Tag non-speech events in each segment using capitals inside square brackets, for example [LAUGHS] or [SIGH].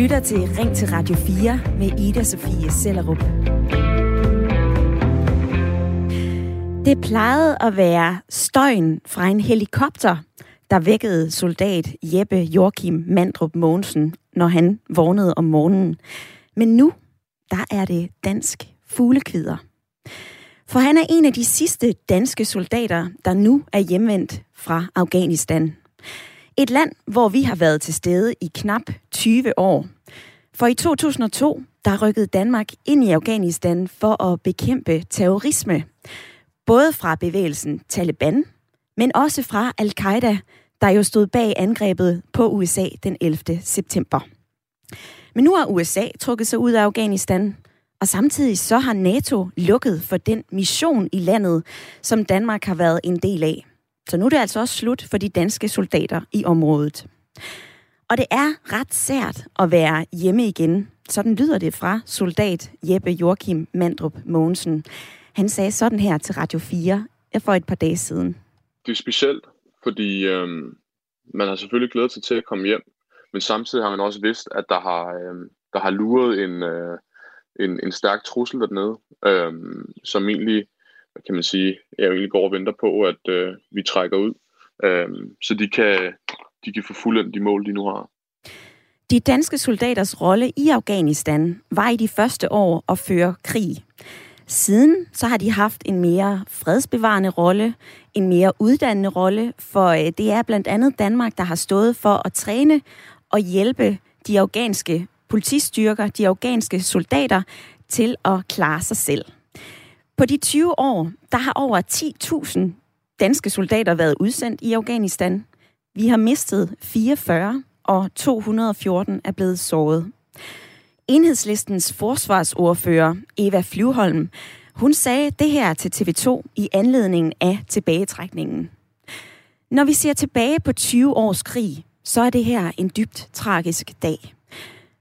lytter til Ring til Radio 4 med Ida Sofie Sellerup. Det plejede at være støjen fra en helikopter, der vækkede soldat Jeppe Joachim Mandrup Mogensen, når han vågnede om morgenen. Men nu, der er det dansk fuglekvider. For han er en af de sidste danske soldater, der nu er hjemvendt fra Afghanistan. Et land, hvor vi har været til stede i knap 20 år. For i 2002, der rykkede Danmark ind i Afghanistan for at bekæmpe terrorisme. Både fra bevægelsen Taliban, men også fra Al-Qaida, der jo stod bag angrebet på USA den 11. september. Men nu har USA trukket sig ud af Afghanistan, og samtidig så har NATO lukket for den mission i landet, som Danmark har været en del af. Så nu er det altså også slut for de danske soldater i området. Og det er ret sært at være hjemme igen. Sådan lyder det fra soldat Jeppe Joachim Mandrup Mogensen. Han sagde sådan her til Radio 4 for et par dage siden. Det er specielt, fordi øhm, man har selvfølgelig glædet sig til at komme hjem, men samtidig har man også vidst, at der har, øhm, der har luret en, øh, en, en stærk trussel dernede, øhm, som egentlig, kan man sige, jeg egentlig går og venter på, at øh, vi trækker ud, øh, så de kan, de kan få fuldendt de mål, de nu har. De danske soldaters rolle i Afghanistan var i de første år at føre krig. Siden så har de haft en mere fredsbevarende rolle, en mere uddannende rolle, for øh, det er blandt andet Danmark, der har stået for at træne og hjælpe de afghanske politistyrker, de afghanske soldater, til at klare sig selv. På de 20 år, der har over 10.000 danske soldater været udsendt i Afghanistan. Vi har mistet 44, og 214 er blevet såret. Enhedslistens forsvarsordfører, Eva Flyvholm, hun sagde det her til TV2 i anledning af tilbagetrækningen. Når vi ser tilbage på 20 års krig, så er det her en dybt tragisk dag.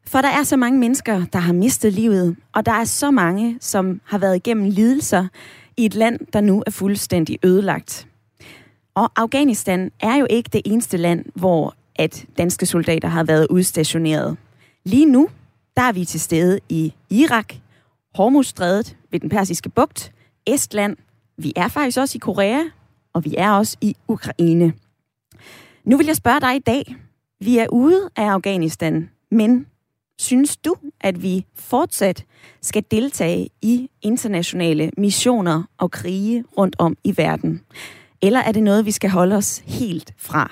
For der er så mange mennesker, der har mistet livet, og der er så mange, som har været igennem lidelser i et land, der nu er fuldstændig ødelagt. Og Afghanistan er jo ikke det eneste land, hvor at danske soldater har været udstationeret. Lige nu, der er vi til stede i Irak, Hormuzstrædet ved den persiske bugt, Estland, vi er faktisk også i Korea, og vi er også i Ukraine. Nu vil jeg spørge dig i dag. Vi er ude af Afghanistan, men synes du, at vi fortsat skal deltage i internationale missioner og krige rundt om i verden? Eller er det noget, vi skal holde os helt fra?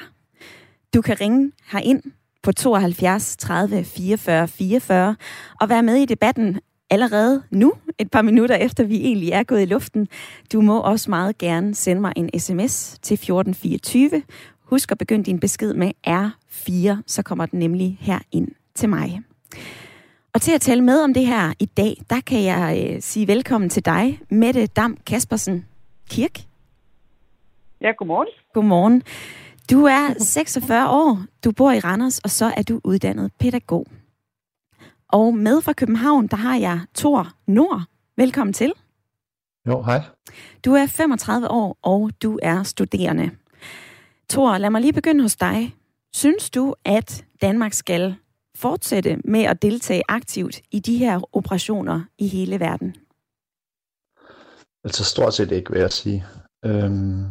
Du kan ringe herind på 72 30 44 44 og være med i debatten allerede nu, et par minutter efter vi egentlig er gået i luften. Du må også meget gerne sende mig en sms til 1424. Husk at begynde din besked med R4, så kommer den nemlig her ind til mig. Og til at tale med om det her i dag, der kan jeg øh, sige velkommen til dig, Mette Dam Kaspersen Kirk. Ja, godmorgen. Godmorgen. Du er [LAUGHS] 46 år, du bor i Randers, og så er du uddannet pædagog. Og med fra København, der har jeg Thor Nord. Velkommen til. Jo, hej. Du er 35 år, og du er studerende. Thor, lad mig lige begynde hos dig. Synes du, at Danmark skal fortsætte med at deltage aktivt i de her operationer i hele verden? Altså stort set ikke, vil jeg sige. Øhm,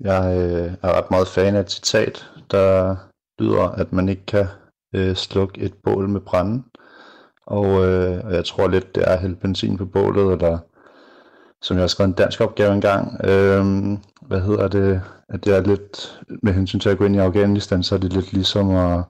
jeg øh, er ret meget fan af et citat, der lyder, at man ikke kan øh, slukke et bål med branden. Og, øh, og jeg tror lidt, det er at hælde benzin på bålet, eller som jeg har skrevet en dansk opgave engang, øh, hvad hedder det, at det er lidt, med hensyn til at gå ind i Afghanistan, så er det lidt ligesom at,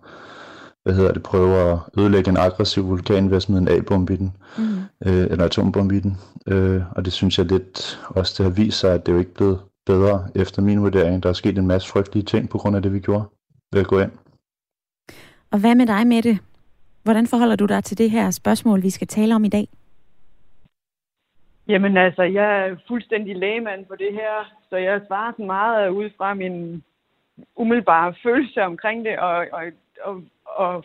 hvad hedder det, prøve at ødelægge en aggressiv vulkan ved at smide en A-bombe i den, mm. øh, eller atombombe i den. Øh, og det synes jeg lidt også, det har vist sig, at det er jo ikke blevet bedre efter min vurdering. Der er sket en masse frygtelige ting på grund af det, vi gjorde ved at gå ind. Og hvad med dig, Mette? Hvordan forholder du dig til det her spørgsmål, vi skal tale om i dag? Jamen altså, jeg er fuldstændig lægemand på det her, så jeg svarer sådan meget ud fra min umiddelbare følelse omkring det, og, og, og, og,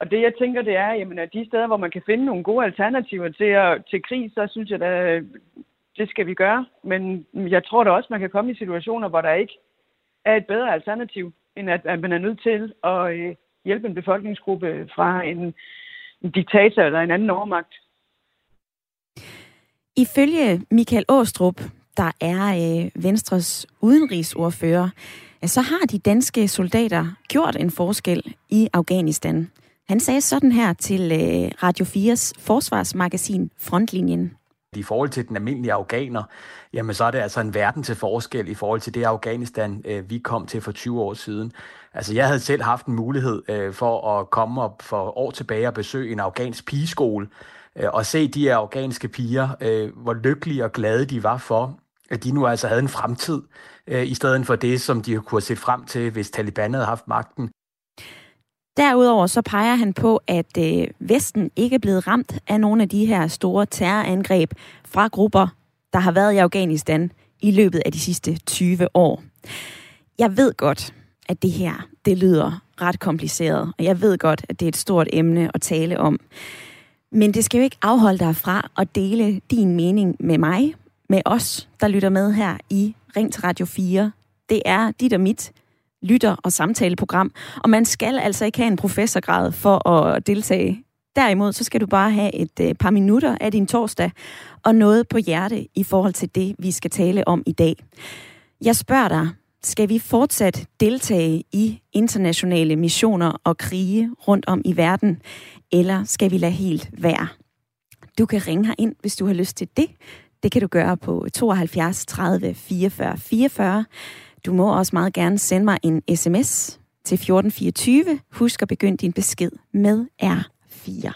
og det jeg tænker, det er, jamen, at de steder, hvor man kan finde nogle gode alternativer til, at, til krig, så synes jeg, da, det skal vi gøre. Men jeg tror da også, man kan komme i situationer, hvor der ikke er et bedre alternativ, end at, at man er nødt til at øh, hjælpe en befolkningsgruppe fra en en diktator eller en anden overmagt. Ifølge Michael Åstrup, der er øh, Venstres udenrigsordfører, så har de danske soldater gjort en forskel i Afghanistan. Han sagde sådan her til øh, Radio 4's forsvarsmagasin Frontlinjen. I forhold til den almindelige afghaner, jamen så er det altså en verden til forskel i forhold til det Afghanistan, øh, vi kom til for 20 år siden. Altså jeg havde selv haft en mulighed øh, for at komme op for år tilbage og besøge en afghansk pigeskole, og se de afghanske piger, hvor lykkelige og glade de var for, at de nu altså havde en fremtid, øh, i stedet for det, som de kunne have set frem til, hvis Taliban havde haft magten. Derudover så peger han på, at øh, Vesten ikke er blevet ramt af nogle af de her store terrorangreb fra grupper, der har været i Afghanistan i løbet af de sidste 20 år. Jeg ved godt, at det her, det lyder ret kompliceret, og jeg ved godt, at det er et stort emne at tale om. Men det skal jo ikke afholde dig fra at dele din mening med mig, med os, der lytter med her i Ring til Radio 4. Det er dit og mit lytter- og samtaleprogram, og man skal altså ikke have en professorgrad for at deltage. Derimod så skal du bare have et øh, par minutter af din torsdag og noget på hjerte i forhold til det, vi skal tale om i dag. Jeg spørger dig, skal vi fortsat deltage i internationale missioner og krige rundt om i verden, eller skal vi lade helt være? Du kan ringe her ind, hvis du har lyst til det. Det kan du gøre på 72 30 44 44. Du må også meget gerne sende mig en sms til 1424. Husk at begynde din besked med R4.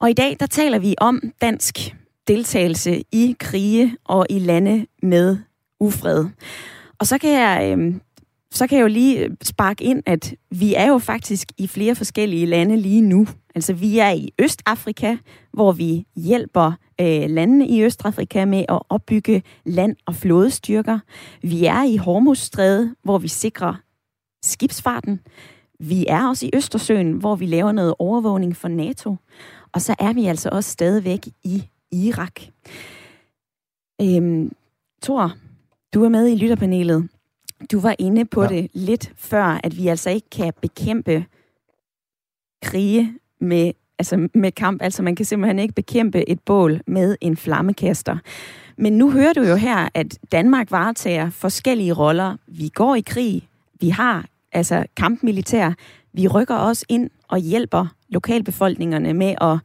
Og i dag, der taler vi om dansk deltagelse i krige og i lande med ufred. Og så kan jeg, øh, så kan jeg jo lige sparke ind, at vi er jo faktisk i flere forskellige lande lige nu. Altså vi er i Østafrika, hvor vi hjælper øh, landene i Østafrika med at opbygge land- og flådestyrker. Vi er i Hormuzstrædet, hvor vi sikrer skibsfarten. Vi er også i Østersøen, hvor vi laver noget overvågning for NATO. Og så er vi altså også stadigvæk i Irak. Øhm, Thor, du er med i lytterpanelet. Du var inde på ja. det lidt før, at vi altså ikke kan bekæmpe krige med, altså med kamp. Altså man kan simpelthen ikke bekæmpe et bål med en flammekaster. Men nu hører du jo her, at Danmark varetager forskellige roller. Vi går i krig, vi har altså kampmilitær, vi rykker også ind og hjælper lokalbefolkningerne med at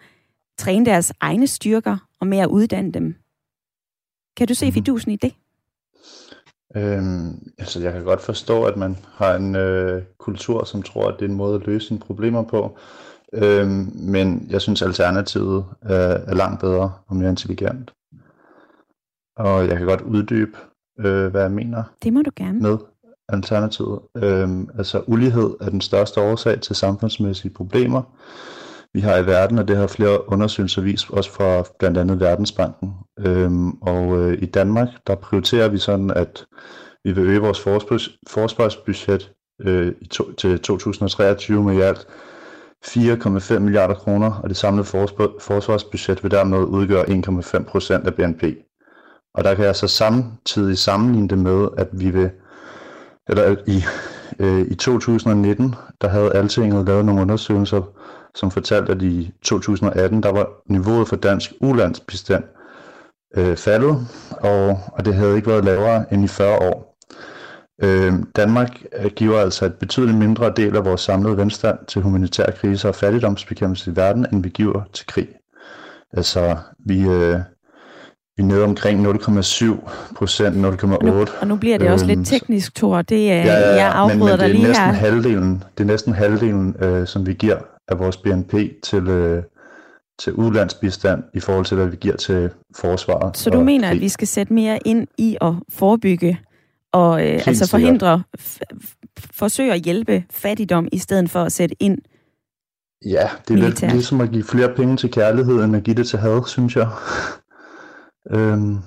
træne deres egne styrker og med at uddanne dem. Kan du se mhm. fidusen i det? Øhm, altså jeg kan godt forstå, at man har en øh, kultur, som tror, at det er en måde at løse sine problemer på. Øhm, men jeg synes, alternativet øh, er langt bedre og mere intelligent. Og jeg kan godt uddybe, øh, hvad jeg mener. Det må du gerne. Med alternativet. Øhm, altså ulighed er den største årsag til samfundsmæssige problemer, vi har i verden, og det har flere undersøgelser vist, også fra blandt andet Verdensbanken. Øhm, og øh, i Danmark, der prioriterer vi sådan, at vi vil øge vores forsvarsbudget øh, i to, til 2023 med i alt 4,5 milliarder kroner, og det samlede forsvarsbudget vil dermed udgøre 1,5 procent af BNP. Og der kan jeg så samtidig sammenligne det med, at vi vil, eller i, øh, i 2019, der havde Altinget lavet nogle undersøgelser, som fortalte, at i 2018, der var niveauet for dansk ulandsbistand øh, faldet, og, og det havde ikke været lavere end i 40 år. Øh, Danmark giver altså et betydeligt mindre del af vores samlede velstand til humanitære kriser og fattigdomsbekæmpelse i verden, end vi giver til krig. Altså, vi, øh, vi er nede omkring 0,7 procent, 0,8. Og nu bliver det også øhm, lidt teknisk, Thor. Det er, ja, ja, ja, jeg afbryder men, men dig lige her. Halvdelen, det er næsten halvdelen, øh, som vi giver af vores BNP til, øh, til udlandsbistand i forhold til, hvad vi giver til forsvaret. Så du mener, krig. at vi skal sætte mere ind i at forebygge og øh, altså forhindre, forsøge at hjælpe fattigdom, i stedet for at sætte ind Ja, det er militært. lidt ligesom at give flere penge til kærlighed, end at give det til had, synes jeg. [LAUGHS] øhm,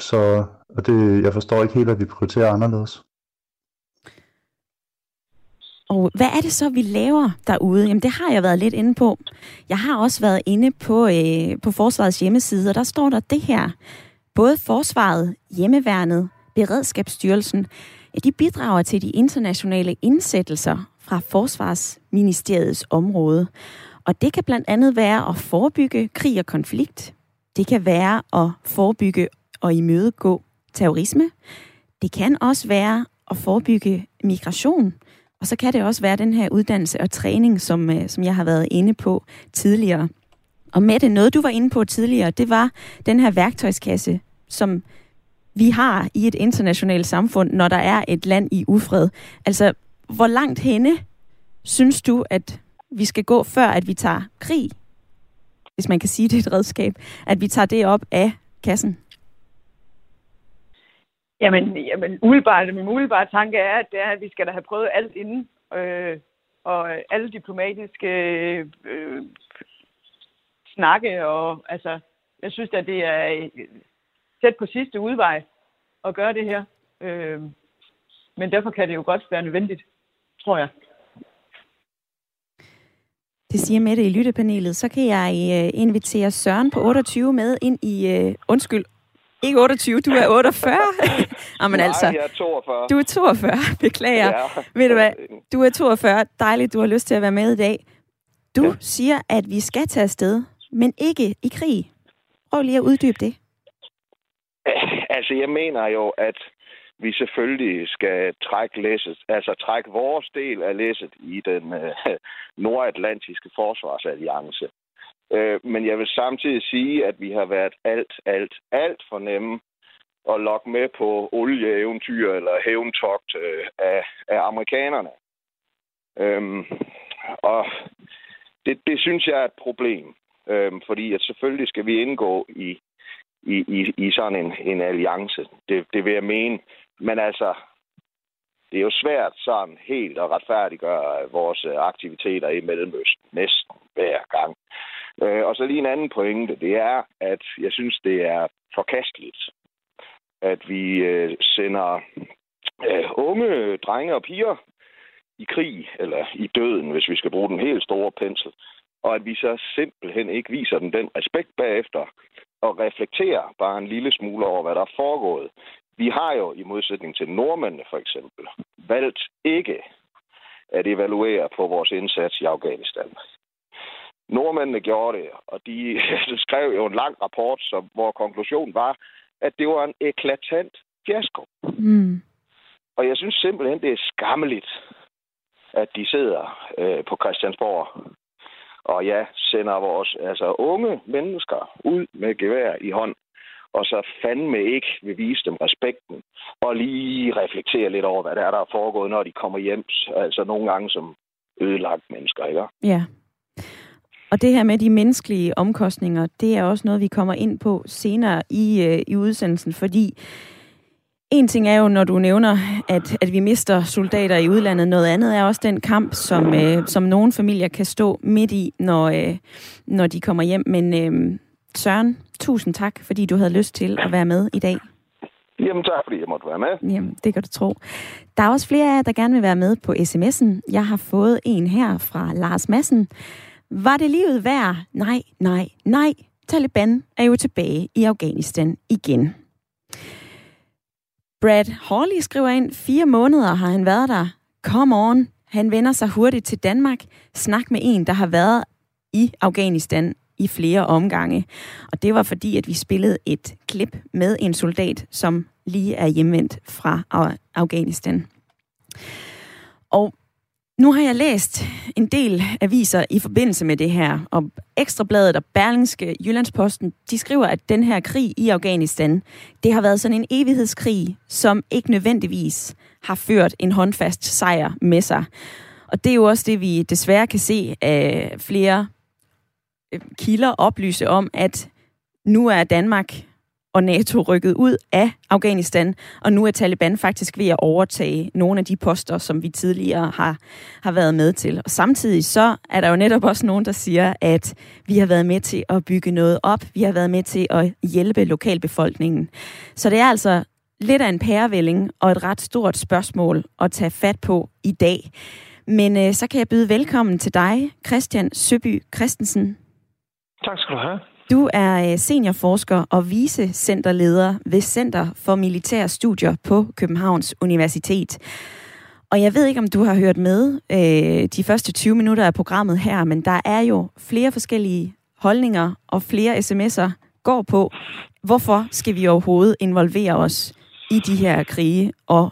så og det, jeg forstår ikke helt, at vi prioriterer anderledes. Og hvad er det så, vi laver derude? Jamen, det har jeg været lidt inde på. Jeg har også været inde på, øh, på Forsvarets hjemmeside, og der står der det her. Både Forsvaret, Hjemmeværnet, Beredskabsstyrelsen, ja, de bidrager til de internationale indsættelser fra Forsvarsministeriets område. Og det kan blandt andet være at forebygge krig og konflikt. Det kan være at forebygge og imødegå terrorisme. Det kan også være at forebygge migration. Og så kan det også være den her uddannelse og træning, som, øh, som jeg har været inde på tidligere. Og med det noget, du var inde på tidligere, det var den her værktøjskasse, som vi har i et internationalt samfund, når der er et land i ufred. Altså, hvor langt henne synes du, at vi skal gå, før at vi tager krig, hvis man kan sige det er et redskab, at vi tager det op af kassen? Jamen, jamen umiddelbart, min umiddelbare tanke er, at, det er, at vi skal da have prøvet alt inden. Øh, og alle diplomatiske øh, snakke, og altså, jeg synes at det er tæt på sidste udvej at gøre det her. Øh, men derfor kan det jo godt være nødvendigt, tror jeg. Det siger Mette i lyttepanelet. Så kan jeg øh, invitere Søren på 28 med ind i... Øh, undskyld, ikke 28, du er 48. [LAUGHS] Jamen Nej, altså, jeg er 42. Du er 42, [LAUGHS] beklager. Ja. Ved du hvad, du er 42. Dejligt, du har lyst til at være med i dag. Du ja. siger, at vi skal tage afsted, men ikke i krig. Prøv lige at uddybe det. Altså, jeg mener jo, at vi selvfølgelig skal trække læsset, altså trække vores del af læsset i den øh, [LAUGHS] nordatlantiske forsvarsalliance. Øh, men jeg vil samtidig sige, at vi har været alt, alt, alt for nemme at lokke med på olieeventyr eller hævntogt øh, af, af amerikanerne. Øhm, og det, det synes jeg er et problem, øhm, fordi at selvfølgelig skal vi indgå i, i, i, i sådan en, en alliance. Det, det vil jeg mene. Men altså, det er jo svært sådan helt at retfærdiggøre vores øh, aktiviteter i Mellemøsten næsten hver gang. Øh, og så lige en anden pointe, det er, at jeg synes, det er forkasteligt, at vi øh, sender øh, unge drenge og piger i krig, eller i døden, hvis vi skal bruge den helt store pensel, og at vi så simpelthen ikke viser dem den respekt bagefter, og reflekterer bare en lille smule over, hvad der er foregået. Vi har jo, i modsætning til nordmændene for eksempel, valgt ikke at evaluere på vores indsats i Afghanistan. Nordmændene gjorde det, og de [LAUGHS] skrev jo en lang rapport, som, hvor konklusionen var, at det var en eklatant fiasko. Mm. Og jeg synes simpelthen, det er skammeligt, at de sidder øh, på Christiansborg og ja, sender vores altså, unge mennesker ud med gevær i hånd, og så fandme ikke vil vise dem respekten, og lige reflektere lidt over, hvad der er, der er foregået, når de kommer hjem, altså nogle gange som ødelagt mennesker, ikke? Ja. Og det her med de menneskelige omkostninger, det er også noget, vi kommer ind på senere i, øh, i udsendelsen, fordi en ting er jo, når du nævner, at, at vi mister soldater i udlandet. Noget andet er også den kamp, som, øh, som nogle familier kan stå midt i, når, øh, når de kommer hjem. Men øh, Søren, tusind tak, fordi du havde lyst til at være med i dag. Jamen tak, fordi jeg måtte være med. Jamen, det kan du tro. Der er også flere af jer, der gerne vil være med på sms'en. Jeg har fået en her fra Lars Madsen. Var det livet værd? Nej, nej, nej. Taliban er jo tilbage i Afghanistan igen. Brad Hawley skriver ind, fire måneder har han været der. Come on. Han vender sig hurtigt til Danmark. Snak med en, der har været i Afghanistan i flere omgange. Og det var fordi, at vi spillede et klip med en soldat, som lige er hjemvendt fra Afghanistan. Og nu har jeg læst en del aviser i forbindelse med det her, og Ekstrabladet og Berlingske Jyllandsposten, de skriver, at den her krig i Afghanistan, det har været sådan en evighedskrig, som ikke nødvendigvis har ført en håndfast sejr med sig. Og det er jo også det, vi desværre kan se af flere øh, kilder oplyse om, at nu er Danmark og NATO rykket ud af Afghanistan, og nu er Taliban faktisk ved at overtage nogle af de poster, som vi tidligere har, har været med til. Og samtidig så er der jo netop også nogen, der siger, at vi har været med til at bygge noget op, vi har været med til at hjælpe lokalbefolkningen. Så det er altså lidt af en pærevælling og et ret stort spørgsmål at tage fat på i dag. Men øh, så kan jeg byde velkommen til dig, Christian Søby Christensen. Tak skal du have. Du er øh, seniorforsker og vicecenterleder ved Center for Militære Studier på Københavns Universitet. Og jeg ved ikke, om du har hørt med øh, de første 20 minutter af programmet her, men der er jo flere forskellige holdninger og flere sms'er går på, hvorfor skal vi overhovedet involvere os i de her krige og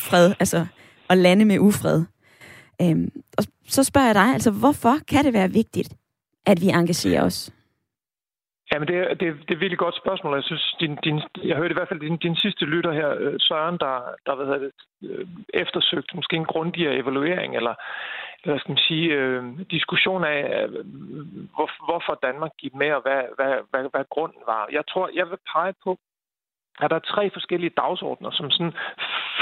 fred, altså og lande med ufred. Øhm, og så spørger jeg dig, altså hvorfor kan det være vigtigt, at vi engagerer os? Jamen, det, er, det, det er et virkelig godt spørgsmål. Jeg synes, din, din, jeg hørte i hvert fald din, din sidste lytter her, øh, Søren, der, der hvad hedder det, øh, eftersøgt måske en grundigere evaluering, eller hvad skal man sige, øh, diskussion af, øh, hvor, hvorfor Danmark gik med, og hvad, hvad, hvad, hvad grunden var. Jeg tror, jeg vil pege på, at der er tre forskellige dagsordner, som sådan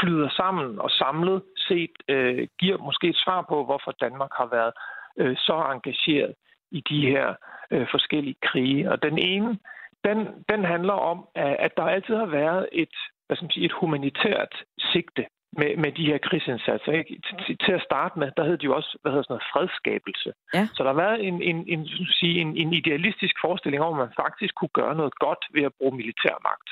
flyder sammen og samlet set øh, giver måske et svar på, hvorfor Danmark har været øh, så engageret i de her øh, forskellige krige. Og den ene, den, den handler om, at der altid har været et, hvad skal man sige, et humanitært sigte med, med de her krigsindsatser. Ikke? Til, til at starte med, der hed de jo også hvad hedder sådan noget, fredskabelse. Ja. Så der har været en, en, en, sige, en, en idealistisk forestilling om, at man faktisk kunne gøre noget godt ved at bruge militærmagt.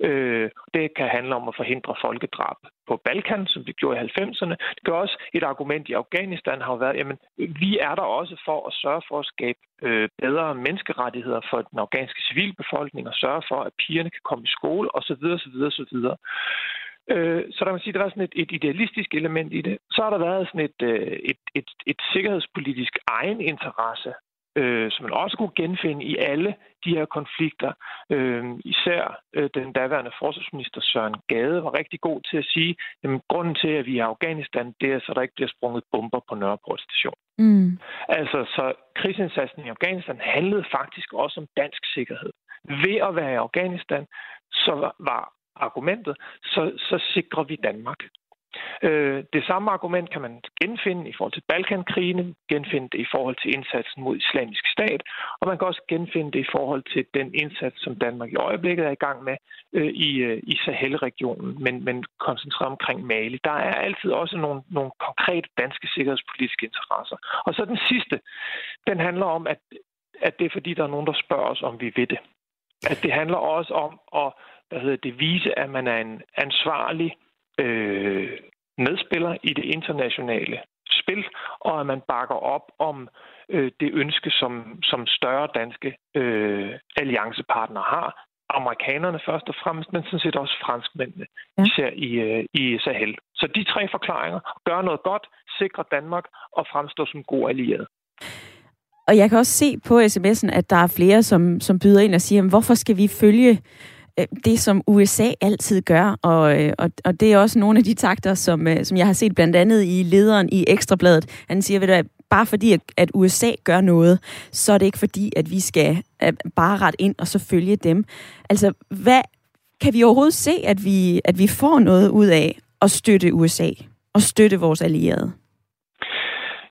Øh, det kan handle om at forhindre folkedrab på Balkan, som vi gjorde i 90'erne. Det gør også et argument i Afghanistan har været, jamen, vi er der også for at sørge for at skabe øh, bedre menneskerettigheder for den afghanske civilbefolkning og sørge for, at pigerne kan komme i skole osv. osv. osv. Øh, så der kan sige, at der var sådan et, et idealistisk element i det. Så har der været sådan et, øh, et, et, et sikkerhedspolitisk egeninteresse øh, som man også kunne genfinde i alle de her konflikter. Øh, især øh, den daværende forsvarsminister Søren Gade var rigtig god til at sige, at grunden til, at vi er i Afghanistan, det er, så der ikke bliver sprunget bomber på Nørreport station. Mm. Altså, så krigsindsatsen i Afghanistan handlede faktisk også om dansk sikkerhed. Ved at være i Afghanistan, så var argumentet, så, så sikrer vi Danmark. Øh, det samme argument kan man genfinde i forhold til Balkankrigene, genfinde det i forhold til indsatsen mod islamisk stat, og man kan også genfinde det i forhold til den indsats, som Danmark i øjeblikket er i gang med øh, i, øh, i Sahel-regionen, men, men koncentreret omkring Mali. Der er altid også nogle, nogle konkrete danske sikkerhedspolitiske interesser. Og så den sidste, den handler om, at, at det er fordi, der er nogen, der spørger os, om vi ved det. At det handler også om at hvad hedder det, vise, at man er en ansvarlig øh, medspiller i det internationale spil, og at man bakker op om øh, det ønske, som, som større danske øh, alliancepartnere har. Amerikanerne først og fremmest, men sådan set også franskmændene, ja. især i, øh, i Sahel. Så de tre forklaringer gør noget godt, sikrer Danmark og fremstår som god allieret. Og jeg kan også se på sms'en, at der er flere, som, som byder ind og siger, hvorfor skal vi følge Øh, det, som USA altid gør, og, øh, og, og det er også nogle af de takter, som, øh, som jeg har set blandt andet i lederen i Ekstrabladet. Han siger, ved du, bare fordi, at, USA gør noget, så er det ikke fordi, at vi skal bare ret ind og så følge dem. Altså, hvad kan vi overhovedet se, at vi, at vi får noget ud af at støtte USA og støtte vores allierede?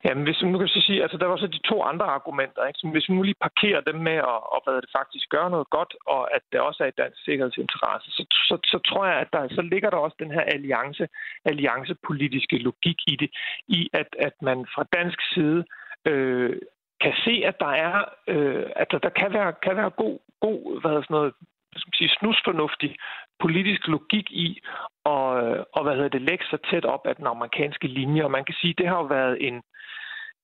Jamen, hvis nu kan så sige, altså der var så de to andre argumenter, ikke? Så hvis vi nu lige parkerer dem med at, og hvad det faktisk gør noget godt, og at det også er i dansk sikkerhedsinteresse, så, så, så tror jeg, at der, så ligger der også den her alliance, alliancepolitiske logik i det, i at, at man fra dansk side øh, kan se, at der er, øh, at der, der kan være, kan være god, god hvad sådan noget, skal man sige, snusfornuftig politisk logik i og, og øh, hvad hedder det, lægge sig tæt op af den amerikanske linje. Og man kan sige, det har jo været en,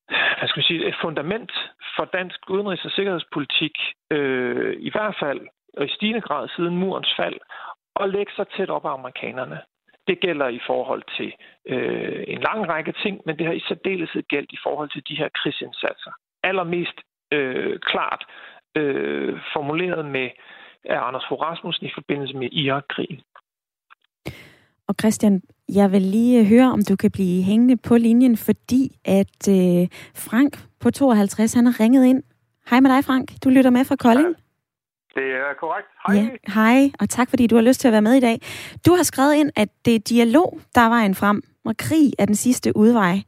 hvad skal man sige, et fundament for dansk udenrigs- og sikkerhedspolitik, øh, i hvert fald og i stigende grad siden murens fald, og lægge sig tæt op af amerikanerne. Det gælder i forhold til øh, en lang række ting, men det har i særdeleshed gældt i forhold til de her krigsindsatser. Allermest øh, klart øh, formuleret med af Anders Fogh Rasmussen i forbindelse med Irak-krigen. Og Christian, jeg vil lige høre, om du kan blive hængende på linjen, fordi at øh, Frank på 52, han har ringet ind. Hej med dig, Frank. Du lytter med fra Kolding. Ja, det er korrekt. Hej. Ja, hej, og tak fordi du har lyst til at være med i dag. Du har skrevet ind, at det er dialog, der er vejen frem, og krig er den sidste udvej.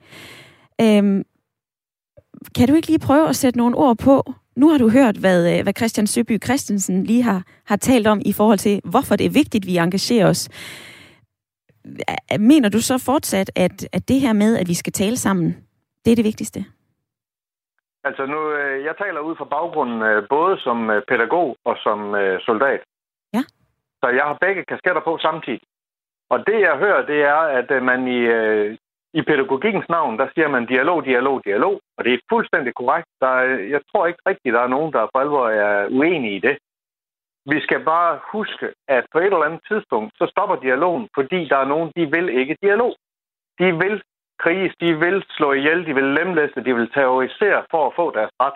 Øhm, kan du ikke lige prøve at sætte nogle ord på, nu har du hørt, hvad, øh, hvad Christian Søby Christensen lige har, har talt om i forhold til, hvorfor det er vigtigt, at vi engagerer os. Mener du så fortsat, at, at det her med, at vi skal tale sammen, det er det vigtigste? Altså nu, øh, jeg taler ud fra baggrunden øh, både som øh, pædagog og som soldat. Ja. Så jeg har begge kasketter på samtidig. Og det, jeg hører, det er, at man i, i pædagogikkens navn, der siger man dialog, dialog, dialog. Og det er fuldstændig korrekt. Der er, jeg tror ikke rigtigt, der er nogen, der for alvor er uenige i det. Vi skal bare huske, at på et eller andet tidspunkt, så stopper dialogen, fordi der er nogen, de vil ikke dialog. De vil kriges, de vil slå ihjel, de vil lemlæste, de vil terrorisere for at få deres ret.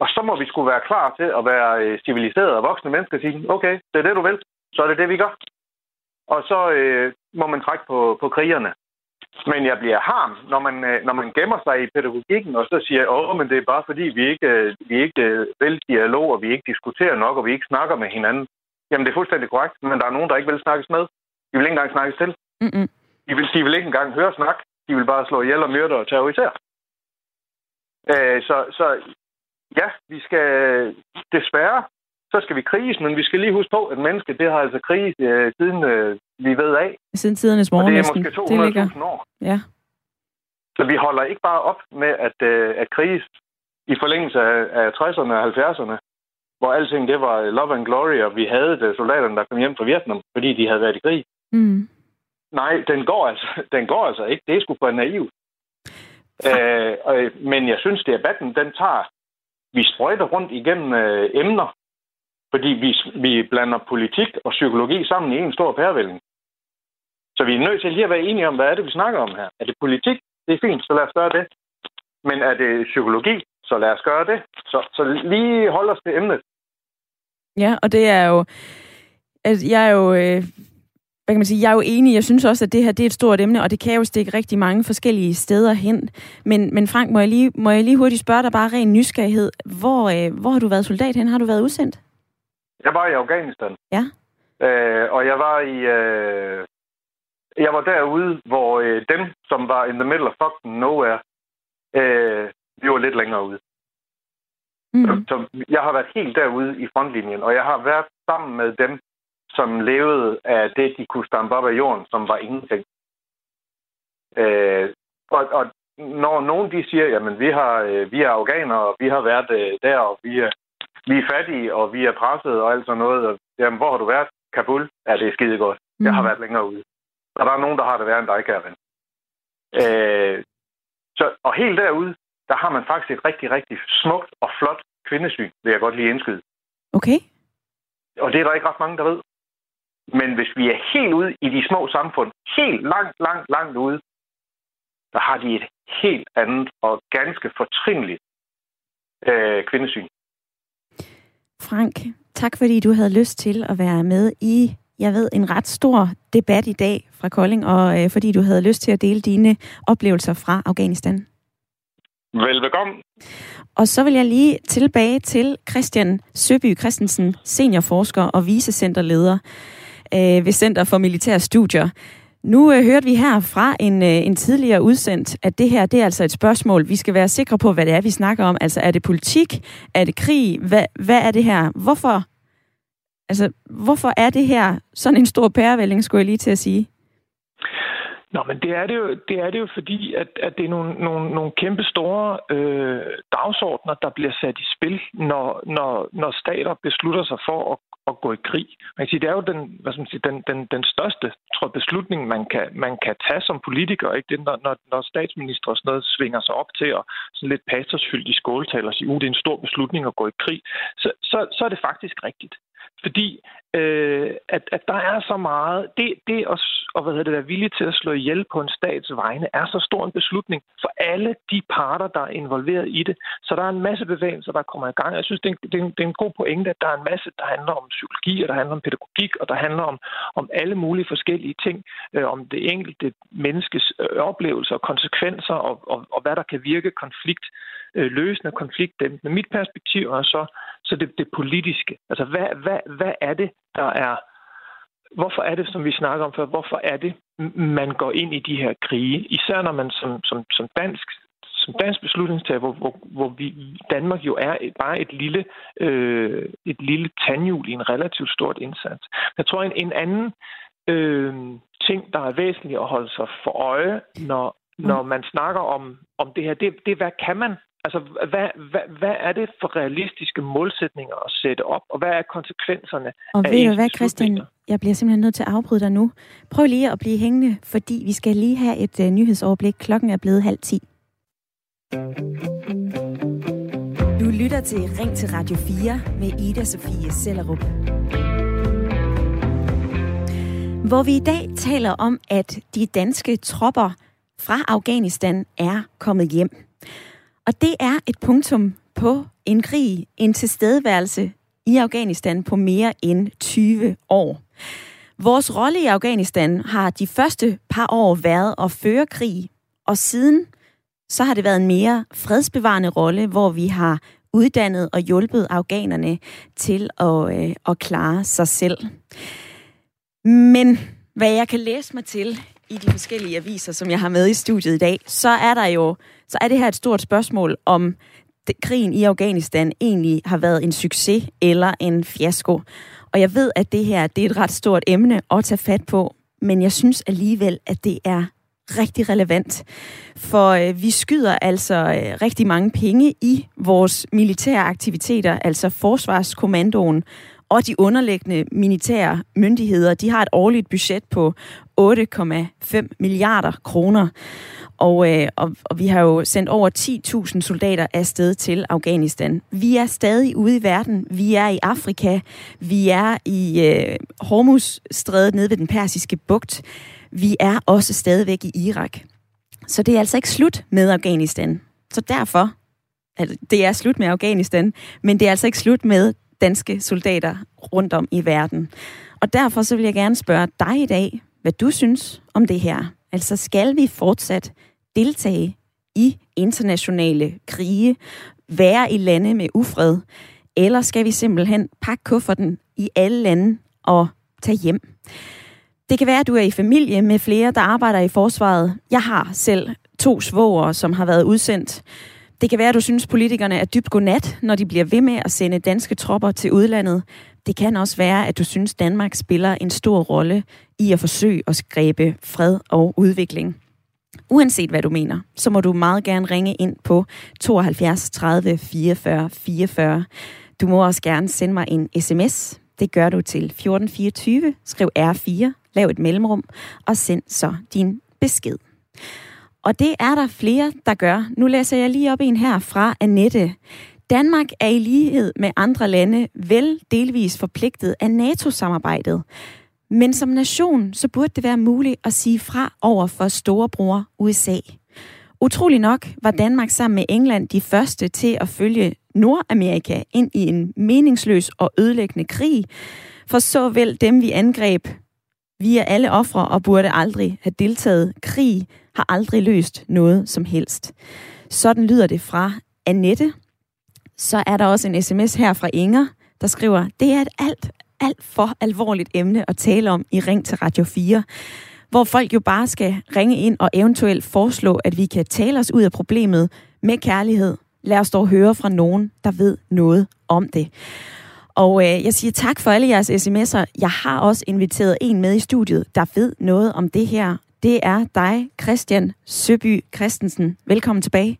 Og så må vi skulle være klar til at være øh, civiliserede og voksne mennesker og sige, okay, det er det, du vil, så er det det, vi gør. Og så øh, må man trække på, på krigerne. Men jeg bliver harm, når man, øh, når man gemmer sig i pædagogikken, og så siger, åh, men det er bare fordi, vi ikke, øh, vi ikke øh, vil dialog, og vi ikke diskuterer nok, og vi ikke snakker med hinanden. Jamen, det er fuldstændig korrekt, men der er nogen, der ikke vil snakkes med. De vil ikke engang snakkes til. Mm-mm. De vil, de vil ikke engang høre snak. De vil bare slå ihjel og myrde og terrorisere. Øh, så, så ja, vi skal desværre, så skal vi kriges, men vi skal lige huske på, at mennesket, det har altså krig øh, siden øh, vi ved af. Siden tidernes Og morgen det er måske Det ligger. 200.000 år. Ja. Så vi holder ikke bare op med at, øh, at kriges i forlængelse af, af 60'erne og 70'erne, hvor alting det var love and glory, og vi havde det, soldaterne, der kom hjem fra Vietnam, fordi de havde været i krig. Mm. Nej, den går altså, [LAUGHS] den går altså ikke. Det er sgu for naivt. Øh, og, men jeg synes, debatten, den tager... Vi sprøjter rundt igennem øh, emner, fordi vi, vi blander politik og psykologi sammen i en stor pærevælling. Så vi er nødt til lige at være enige om, hvad er det, vi snakker om her. Er det politik? Det er fint, så lad os gøre det. Men er det psykologi? Så lad os gøre det. Så, så lige hold os til emnet. Ja, og det er jo... Altså, jeg er jo... Øh, hvad kan man sige? Jeg er jo enig. Jeg synes også, at det her det er et stort emne, og det kan jo stikke rigtig mange forskellige steder hen. Men, men Frank, må jeg, lige, må jeg lige hurtigt spørge dig bare ren nysgerrighed. Hvor, øh, hvor har du været soldat hen? Har du været udsendt? Jeg var i Afghanistan. Ja. Øh, og jeg var i... Øh, jeg var derude, hvor øh, dem, som var in the middle of fucking nowhere, øh, vi var lidt længere ude. Mm. Så jeg har været helt derude i frontlinjen, og jeg har været sammen med dem, som levede af det, de kunne stampe op af jorden, som var ingenting. Øh, og, og når nogen de siger, jamen vi, har, øh, vi er afghanere, og vi har været øh, der, og vi er, vi er fattige, og vi er presset og alt sådan noget, og, jamen hvor har du været? Kabul? Ja, det er skide godt. Jeg har Mm. været længere ude. Og der er nogen, der har det værre end dig, kære ven. Øh, så, og helt derude, der har man faktisk et rigtig, rigtig smukt og flot kvindesyn, vil jeg godt lige indskyde. Okay. Og det er der ikke ret mange, der ved. Men hvis vi er helt ude i de små samfund, helt langt, langt, langt ude, der har de et helt andet og ganske fortrinligt øh, kvindesyn. Frank, tak fordi du havde lyst til at være med i, jeg ved, en ret stor debat i dag fra Kolding, og øh, fordi du havde lyst til at dele dine oplevelser fra Afghanistan. Velbekomme. Og så vil jeg lige tilbage til Christian Søby Christensen, seniorforsker og vicecenterleder øh, ved Center for Militære Studier. Nu øh, hørte vi her fra en, øh, en tidligere udsendt, at det her det er altså et spørgsmål. Vi skal være sikre på, hvad det er, vi snakker om. Altså er det politik? Er det krig? Hvad, hvad er det her? Hvorfor, altså, hvorfor er det her sådan en stor pærevælling, skulle jeg lige til at sige? Nå, men det er det jo, det er det jo fordi, at, at det er nogle, nogle, nogle kæmpe store øh, dagsordner, der bliver sat i spil, når, når, når stater beslutter sig for at, at gå i krig. Man kan sige, det er jo den, hvad skal man sige, den, den, den største tror jeg, beslutning, man kan, man kan tage som politiker. Ikke? Det, er, når, når, når statsminister og sådan noget svinger sig op til at sådan lidt pastorsfyldt i skåltaler og sige, uh, det er en stor beslutning at gå i krig, så, så, så er det faktisk rigtigt. Fordi øh, at, at der er så meget, det, det at, og hvad hedder det, være villig til at slå ihjel på en stats vegne, er så stor en beslutning for alle de parter, der er involveret i det. Så der er en masse bevægelser, der kommer i gang. Jeg synes, det er, en, det, er en, det er en god pointe, at der er en masse, der handler om psykologi, og der handler om pædagogik, og der handler om, om alle mulige forskellige ting, øh, om det enkelte menneskes øh, oplevelser og konsekvenser, og, og, og hvad der kan virke konflikt øh, løsende konfliktdæmpende. Mit perspektiv er så, så det, det politiske. Altså, hvad, hvad, hvad er det, der er... Hvorfor er det, som vi snakker om før, hvorfor er det, man går ind i de her krige? Især når man som, som, som dansk som dansk beslutningstager, hvor, hvor, hvor vi, Danmark jo er et, bare et lille, øh, et lille tandhjul i en relativt stort indsats. Jeg tror, en, en anden øh, ting, der er væsentlig at holde sig for øje, når, når man snakker om, om det her, det, det er, hvad kan man Altså, hvad, hvad, hvad er det for realistiske målsætninger at sætte op, og hvad er konsekvenserne og af ved du hvad, Christian? Jeg bliver simpelthen nødt til at afbryde dig nu. Prøv lige at blive hængende, fordi vi skal lige have et uh, nyhedsoverblik. Klokken er blevet halv ti. Du lytter til Ring til Radio 4 med Ida Sofie Sellerup. Hvor vi i dag taler om, at de danske tropper fra Afghanistan er kommet hjem. Og det er et punktum på en krig, en tilstedeværelse i Afghanistan på mere end 20 år. Vores rolle i Afghanistan har de første par år været at føre krig, og siden så har det været en mere fredsbevarende rolle, hvor vi har uddannet og hjulpet afghanerne til at, øh, at klare sig selv. Men hvad jeg kan læse mig til i de forskellige aviser, som jeg har med i studiet i dag, så er der jo, så er det her et stort spørgsmål om det, krigen i Afghanistan egentlig har været en succes eller en fiasko. Og jeg ved, at det her det er et ret stort emne at tage fat på, men jeg synes alligevel, at det er rigtig relevant. For øh, vi skyder altså øh, rigtig mange penge i vores militære aktiviteter, altså Forsvarskommandoen og de underliggende militære myndigheder. De har et årligt budget på 8,5 milliarder kroner. Og, øh, og, og vi har jo sendt over 10.000 soldater afsted til Afghanistan. Vi er stadig ude i verden. Vi er i Afrika. Vi er i øh, Hormuzstrædet nede ved den persiske bugt. Vi er også stadigvæk i Irak. Så det er altså ikke slut med Afghanistan. Så derfor, altså det er slut med Afghanistan, men det er altså ikke slut med danske soldater rundt om i verden. Og derfor så vil jeg gerne spørge dig i dag, hvad du synes om det her. Altså skal vi fortsat deltage i internationale krige, være i lande med ufred, eller skal vi simpelthen pakke kufferten i alle lande og tage hjem? Det kan være, at du er i familie med flere, der arbejder i forsvaret. Jeg har selv to svoger, som har været udsendt. Det kan være, at du synes, politikerne er dybt godnat, når de bliver ved med at sende danske tropper til udlandet. Det kan også være, at du synes, Danmark spiller en stor rolle i at forsøge at skabe fred og udvikling. Uanset hvad du mener, så må du meget gerne ringe ind på 72 30 44 44. Du må også gerne sende mig en sms. Det gør du til 1424. Skriv R4, lav et mellemrum og send så din besked. Og det er der flere, der gør. Nu læser jeg lige op en her fra Annette. Danmark er i lighed med andre lande vel delvis forpligtet af NATO-samarbejdet. Men som nation, så burde det være muligt at sige fra over for storebror USA. Utrolig nok var Danmark sammen med England de første til at følge Nordamerika ind i en meningsløs og ødelæggende krig, for såvel dem vi angreb, vi er alle ofre og burde aldrig have deltaget. Krig har aldrig løst noget som helst. Sådan lyder det fra Annette. Så er der også en sms her fra Inger, der skriver, det er et alt, alt for alvorligt emne at tale om i Ring til Radio 4, hvor folk jo bare skal ringe ind og eventuelt foreslå, at vi kan tale os ud af problemet med kærlighed. Lad os dog høre fra nogen, der ved noget om det. Og øh, jeg siger tak for alle jeres sms'er. Jeg har også inviteret en med i studiet, der ved noget om det her. Det er dig, Christian Søby Christensen. Velkommen tilbage.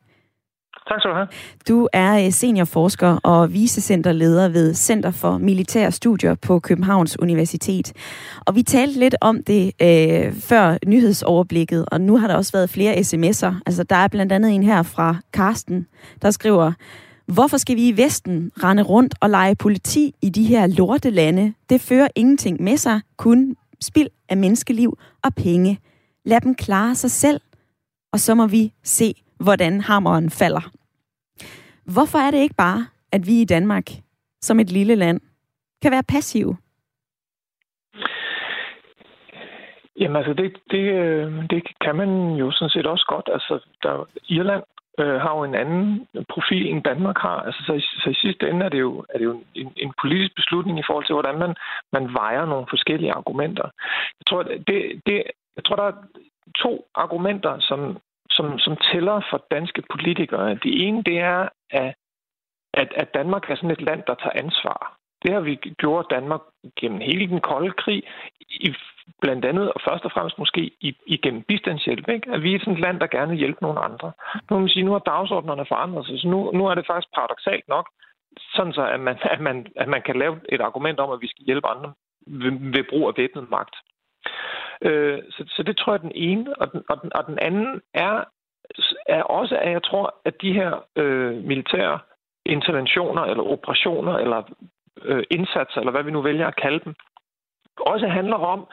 Tak skal du have. Du er øh, seniorforsker og vicecenterleder ved Center for Militære Studier på Københavns Universitet. Og vi talte lidt om det øh, før nyhedsoverblikket, og nu har der også været flere sms'er. Altså, der er blandt andet en her fra Karsten, der skriver, Hvorfor skal vi i Vesten rende rundt og lege politi i de her lorte lande? Det fører ingenting med sig, kun spild af menneskeliv og penge. Lad dem klare sig selv, og så må vi se, hvordan hammeren falder. Hvorfor er det ikke bare, at vi i Danmark, som et lille land, kan være passive? Jamen altså, det, det, øh, det kan man jo sådan set også godt. Altså, der, Irland øh, har jo en anden profil, end Danmark har. Altså, så, i, så i sidste ende er det jo, er det jo en, en politisk beslutning i forhold til, hvordan man, man vejer nogle forskellige argumenter. Jeg tror, det, det, jeg tror der er to argumenter, som, som, som tæller for danske politikere. Det ene, det er, at, at, at Danmark er sådan et land, der tager ansvar. Det har vi gjort Danmark gennem hele den kolde krig, i, blandt andet og først og fremmest måske i, igennem bistandshjælp. Ikke? At vi er sådan et land, der gerne vil hjælpe nogle andre. Nu kan man sige, nu har dagsordnerne forandret sig, så nu, nu er det faktisk paradoxalt nok, sådan så, at man, at, man, at man kan lave et argument om, at vi skal hjælpe andre ved, ved brug af væbnet magt. Øh, så, så det tror jeg er den ene. Og den, og den, og den anden er, er også, at jeg tror, at de her øh, militære interventioner eller operationer eller øh, indsatser, eller hvad vi nu vælger at kalde dem, også handler om,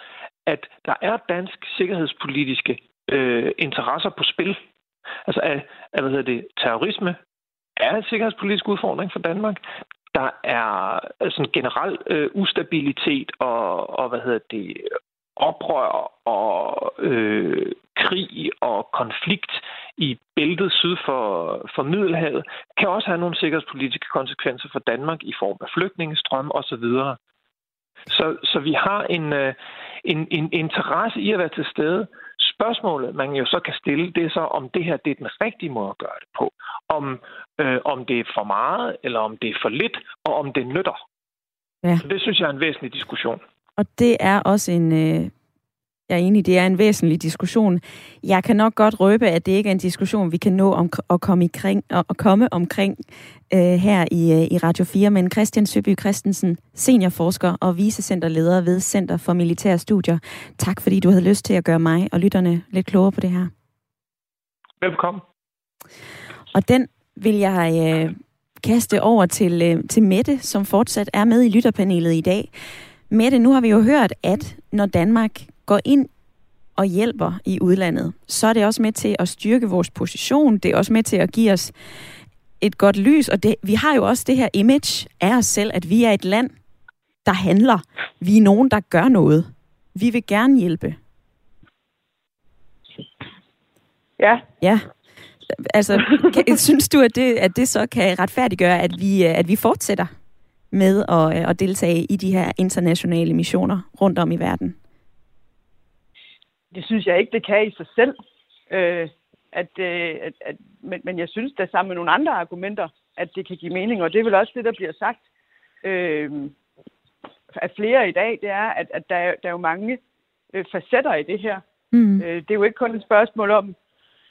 at der er dansk sikkerhedspolitiske øh, interesser på spil. Altså, at, at, hvad hedder det, terrorisme er en sikkerhedspolitisk udfordring for Danmark. Der er altså en generel øh, ustabilitet og, og hvad hedder det, oprør og øh, krig og konflikt i bæltet syd for, for Middelhavet, kan også have nogle sikkerhedspolitiske konsekvenser for Danmark i form af flygtningestrøm osv. Så, så vi har en, øh, en, en interesse i at være til stede. Spørgsmålet, man jo så kan stille, det er så, om det her det er den rigtige måde at gøre det på. Om, øh, om det er for meget, eller om det er for lidt, og om det nytter. Ja. Så det synes jeg er en væsentlig diskussion. Og det er også en... Øh jeg er enig, det er en væsentlig diskussion. Jeg kan nok godt røbe, at det ikke er en diskussion, vi kan nå om, at komme, kring, at komme omkring øh, her i, øh, i Radio 4. Men Christian Søby Christensen, seniorforsker og vicecenterleder ved Center for Militære Studier. Tak fordi du havde lyst til at gøre mig og lytterne lidt klogere på det her. Velkommen. Og den vil jeg øh, kaste over til, øh, til Mette, som fortsat er med i lytterpanelet i dag. Mette, nu har vi jo hørt, at når Danmark går ind og hjælper i udlandet, så er det også med til at styrke vores position. Det er også med til at give os et godt lys. Og det, vi har jo også det her image af os selv, at vi er et land, der handler. Vi er nogen, der gør noget. Vi vil gerne hjælpe. Ja. Ja. Altså, kan, [LAUGHS] synes du, at det, at det så kan retfærdiggøre, at vi, at vi fortsætter med at, at deltage i de her internationale missioner rundt om i verden? Det synes jeg ikke, det kan i sig selv. Øh, at, øh, at, at, men, men jeg synes, der sammen med nogle andre argumenter, at det kan give mening, og det er vel også det, der bliver sagt øh, af flere i dag, det er, at, at der, er, der er jo mange øh, facetter i det her. Mm. Øh, det er jo ikke kun et spørgsmål om,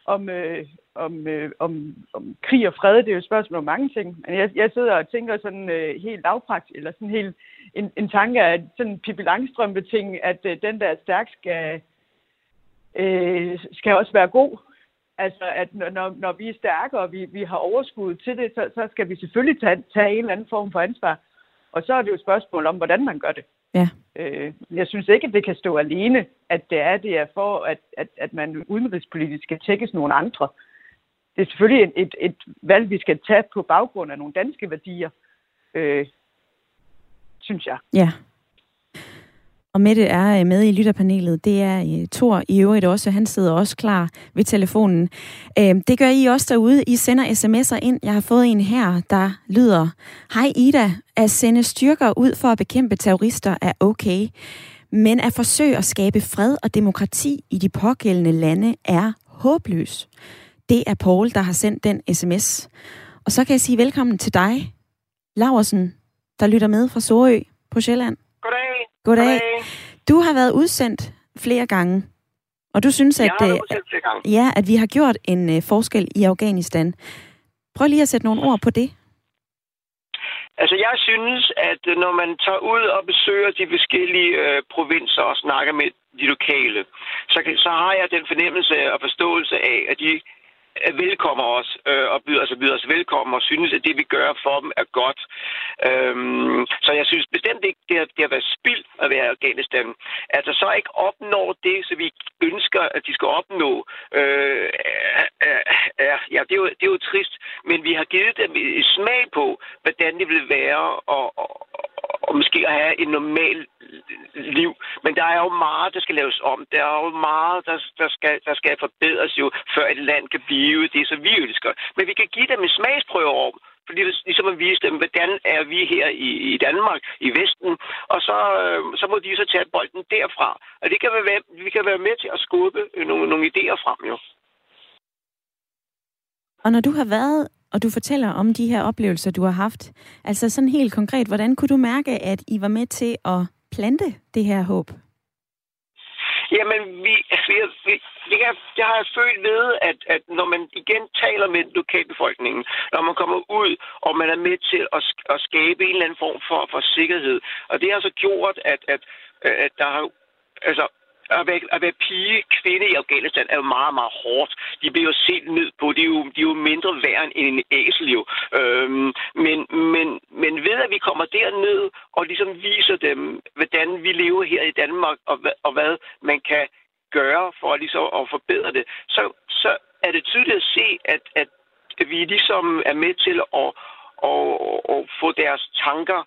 om, øh, om, øh, om, om krig og fred, det er jo et spørgsmål om mange ting. Men jeg, jeg sidder og tænker sådan øh, helt lavpraktisk, eller sådan helt en, en tanke af sådan Pippi Langstrømpe-ting, at øh, den der stærk skal, øh, skal også være god. Altså, at når, når vi er stærke, og vi, vi har overskud til det, så, så skal vi selvfølgelig tage, tage en eller anden form for ansvar. Og så er det jo et spørgsmål om, hvordan man gør det. Ja. Øh, jeg synes ikke, at det kan stå alene, at det er det er for, at, at, at man udenrigspolitisk skal tækkes nogle andre. Det er selvfølgelig et, et, et valg, vi skal tage på baggrund af nogle danske værdier, øh, synes jeg. Ja, og Mette er øh, med i lytterpanelet. Det er øh, Tor i øvrigt også. Han sidder også klar ved telefonen. Øhm, det gør I også derude. I sender sms'er ind. Jeg har fået en her, der lyder. Hej Ida. At sende styrker ud for at bekæmpe terrorister er okay. Men at forsøge at skabe fred og demokrati i de pågældende lande er håbløs. Det er Paul, der har sendt den sms. Og så kan jeg sige velkommen til dig, Laversen, der lytter med fra Sorø på Sjælland. Goddag. Goddag. Du har været udsendt flere gange, og du synes, at, øh, ja, at vi har gjort en uh, forskel i Afghanistan. Prøv lige at sætte nogle ord på det. Altså, jeg synes, at øh, når man tager ud og besøger de forskellige øh, provinser og snakker med de lokale, så, så har jeg den fornemmelse og forståelse af, at de Øh, velkommer os øh, og byder, altså byder os velkommen og synes, at det, vi gør for dem, er godt. Øhm, så jeg synes bestemt ikke, det har, det har været spild at være i Afghanistan. At der så ikke opnår det, som vi ønsker, at de skal opnå, øh, er, er, ja, det er, jo, det er jo trist. Men vi har givet dem et smag på, hvordan det vil være at, og måske at have et normalt liv. Men der er jo meget, der skal laves om. Der er jo meget, der, der, skal, der skal forbedres jo, før et land kan blive det, som vi ønsker. Men vi kan give dem en smagsprøve om, fordi det ligesom at vise dem, hvordan er vi her i, i Danmark, i Vesten, og så, øh, så må de så tage bolden derfra. Og det kan være, vi kan være med til at skubbe øh, nogle, nogle idéer frem jo. Og når du har været og du fortæller om de her oplevelser, du har haft. Altså sådan helt konkret, hvordan kunne du mærke, at I var med til at plante det her håb? Jamen, vi, altså, vi, vi, det, kan, det har jeg følt ved, at, at når man igen taler med lokalbefolkningen, når man kommer ud, og man er med til at, at skabe en eller anden form for, for sikkerhed. Og det har så gjort, at, at, at der har... Altså, at være, at være pige, kvinde i Afghanistan er jo meget, meget hårdt. De bliver jo set ned på. De er jo, de er jo mindre værd end en æsel jo. Øhm, men, men, men ved at vi kommer derned og ligesom viser dem, hvordan vi lever her i Danmark, og, og hvad man kan gøre for ligesom at forbedre det, så, så er det tydeligt at se, at, at vi ligesom er med til at, at, at få deres tanker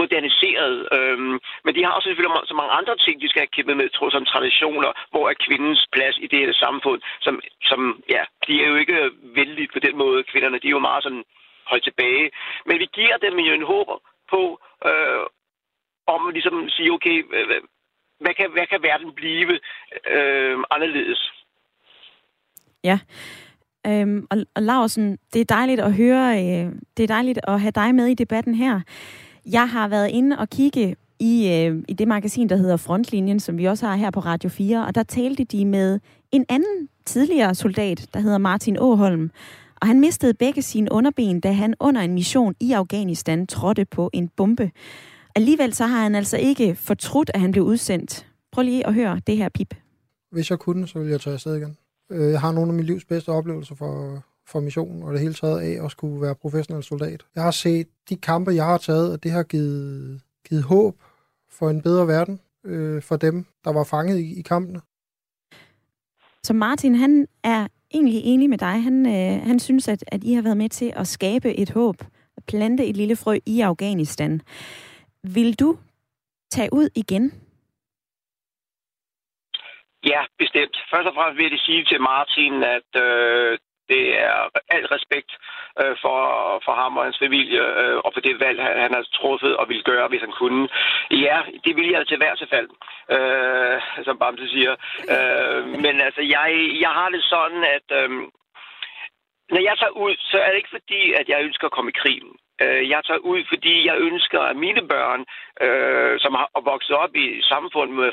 moderniseret. Øhm, men de har også selvfølgelig så mange andre ting, de skal have kæmpet med, tror som traditioner, hvor er kvindens plads i det her samfund, som, som ja, de er jo ikke vældig på den måde, kvinderne, de er jo meget sådan holdt tilbage. Men vi giver dem jo en håb på, øh, om ligesom sige, okay, hvad kan, hvad kan verden blive øh, anderledes? Ja, øhm, og, og Larsen, det er dejligt at høre, øh, det er dejligt at have dig med i debatten her. Jeg har været inde og kigge i, øh, i det magasin, der hedder Frontlinjen, som vi også har her på Radio 4, og der talte de med en anden tidligere soldat, der hedder Martin Åholm, og han mistede begge sine underben, da han under en mission i Afghanistan trådte på en bombe. Alligevel så har han altså ikke fortrudt, at han blev udsendt. Prøv lige at høre det her pip. Hvis jeg kunne, så ville jeg tage afsted igen. Øh, jeg har nogle af mit livs bedste oplevelser for, for missionen, og det hele taget af at skulle være professionel soldat. Jeg har set de kampe, jeg har taget, og det har givet, givet håb for en bedre verden øh, for dem, der var fanget i, i kampene. Så Martin, han er egentlig enig med dig. Han, øh, han synes, at, at I har været med til at skabe et håb, at plante et lille frø i Afghanistan. Vil du tage ud igen? Ja, bestemt. Først og fremmest vil jeg sige til Martin, at øh, det er al respekt øh, for, for ham og hans familie, øh, og for det valg, han, han har truffet og ville gøre, hvis han kunne. Ja, det vil jeg til hver til fald, øh, som Bamse siger. Øh, men altså, jeg, jeg har det sådan, at øh, når jeg tager ud, så er det ikke fordi, at jeg ønsker at komme i krigen. Øh, jeg tager ud, fordi jeg ønsker, at mine børn, øh, som har vokset op i samfund med,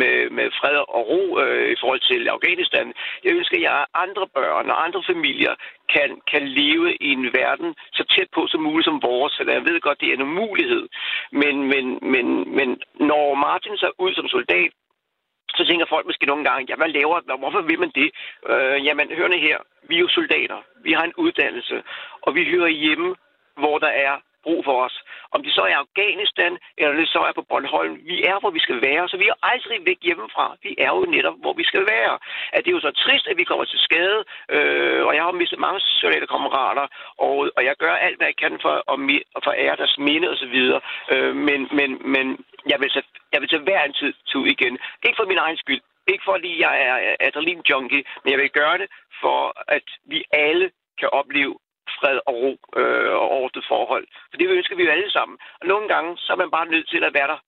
med, med fred og ro øh, i forhold til Afghanistan, jeg ønsker, at jeg andre børn og andre familier kan, kan leve i en verden så tæt på som muligt som vores. Eller jeg ved godt, det er en umulighed. Men, men, men, men når Martin så ud som soldat, så tænker folk måske nogle gange, ja, hvad laver Hvorfor vil man det? Øh, jamen, hørende her, vi er jo soldater. Vi har en uddannelse, og vi hører hjemme hvor der er brug for os. Om det så er Afghanistan, eller det så er på Bornholm. Vi er, hvor vi skal være, så vi er aldrig væk hjemmefra. Vi er jo netop, hvor vi skal være. At det er jo så trist, at vi kommer til skade, øh, og jeg har mistet mange kammerater, og, og jeg gør alt, hvad jeg kan for at, for ære deres minde osv. Øh, men men, men jeg, vil så, jeg vil til hver en tid til igen. Ikke for min egen skyld, ikke fordi jeg er adrenalin junkie, men jeg vil gøre det for, at vi alle kan opleve fred og ro øh, og ordnet forhold. For det ønsker vi jo alle sammen. Og nogle gange, så er man bare nødt til at være der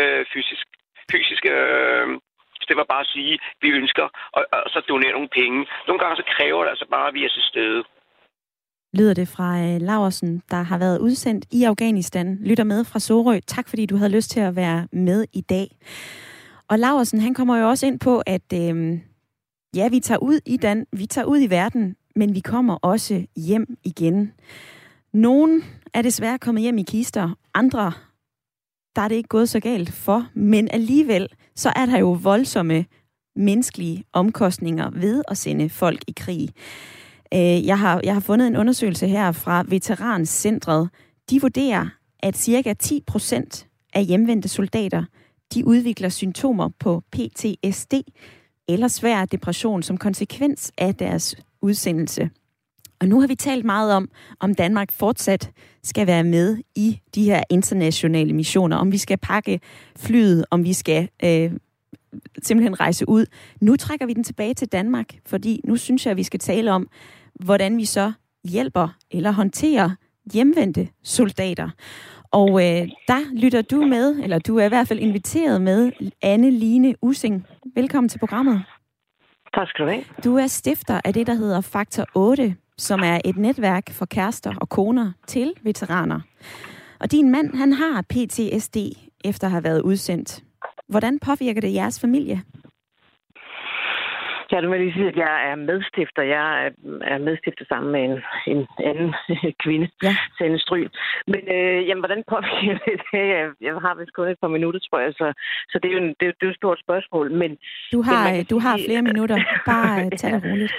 øh, fysisk. Fysisk, øh, det var bare at sige, at vi ønsker, og, og så donere nogle penge. Nogle gange så kræver det altså bare, at vi er til stede. Lyder det fra øh, Laursen, Laversen, der har været udsendt i Afghanistan, lytter med fra Sorø. Tak fordi du havde lyst til at være med i dag. Og Laversen, han kommer jo også ind på, at øh, ja, vi tager ud i Dan, vi tager ud i verden men vi kommer også hjem igen. Nogen er desværre kommet hjem i kister, andre der er det ikke gået så galt for, men alligevel så er der jo voldsomme menneskelige omkostninger ved at sende folk i krig. Øh, jeg har, jeg har fundet en undersøgelse her fra Veterancentret. De vurderer, at cirka 10 procent af hjemvendte soldater, de udvikler symptomer på PTSD eller svær depression som konsekvens af deres udsendelse. Og nu har vi talt meget om, om Danmark fortsat skal være med i de her internationale missioner, om vi skal pakke flyet, om vi skal øh, simpelthen rejse ud. Nu trækker vi den tilbage til Danmark, fordi nu synes jeg, at vi skal tale om, hvordan vi så hjælper eller håndterer hjemvendte soldater. Og øh, der lytter du med, eller du er i hvert fald inviteret med, Anne Line Using. Velkommen til programmet. Tak skal du have. Du er stifter af det, der hedder Faktor 8. som er et netværk for kærester og koner til veteraner. Og din mand, han har PTSD efter at have været udsendt. Hvordan påvirker det jeres familie? Ja, du vil lige sige, at jeg er medstifter. Jeg er medstifter sammen med en, en anden [LAUGHS] kvinde, ja. Sande Stryl. Men øh, jamen, hvordan påvirker [LAUGHS] det Jeg, jeg har vist kun et par minutter, tror jeg, så, så det, er jo en, det, det er jo et stort spørgsmål. Men, du har, men du har flere minutter. Bare tag det [LAUGHS] roligt.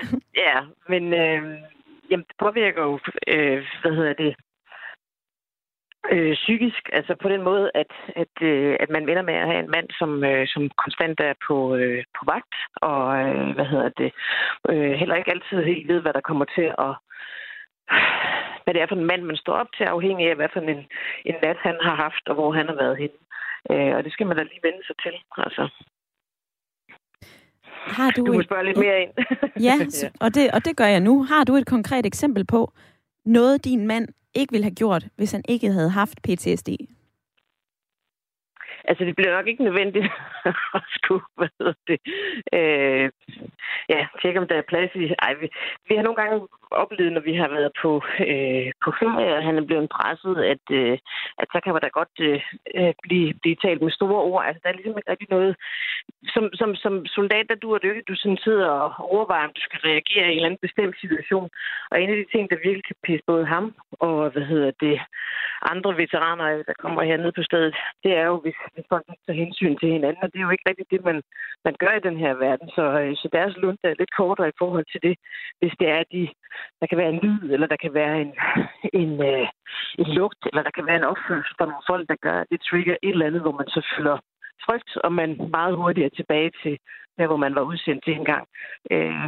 ja, men øh, jamen, det påvirker jo, øh, hvad hedder det, øh, psykisk, altså på den måde, at, at, øh, at man ender med at have en mand, som, øh, som konstant er på, øh, på vagt, og øh, hvad hedder det, øh, heller ikke altid helt ved, hvad der kommer til at hvad det er for en mand, man står op til, afhængig af, hvad for en, en nat han har haft, og hvor han har været henne. Øh, og det skal man da lige vende sig til. Altså. Har du, du må et... spørge lidt mere ind. ja, [LAUGHS] og det, og det gør jeg nu. Har du et konkret eksempel på noget, din mand ikke ville have gjort, hvis han ikke havde haft PTSD? Altså, det bliver nok ikke nødvendigt [LAUGHS] at skulle, hvad hedder det, øh, ja, tjekke, om der er plads i... Ej, vi, vi har nogle gange oplevet, når vi har været på, øh, på ferie, og han er blevet presset, at, øh, at så kan man da godt øh, øh blive, blive talt med store ord. Altså, der er ligesom ikke rigtig noget... Som, som, som soldat, der du er det ikke, du sådan sidder og overvejer, om du skal reagere i en eller anden bestemt situation. Og en af de ting, der virkelig kan pisse både ham og, hvad hedder det, andre veteraner, der kommer hernede på stedet, det er jo, hvis, at folk ikke tager hensyn til hinanden, og det er jo ikke rigtigt det, man, man gør i den her verden. Så, øh, så deres lund er lidt kortere i forhold til det, hvis det er, at de, der kan være en lyd, eller der kan være en, en, øh, en lugt, eller der kan være en opførsel fra nogle folk, der gør, det trigger et eller andet, hvor man så føler frygt, og man meget hurtigt er tilbage til der, hvor man var udsendt til en gang. Øh,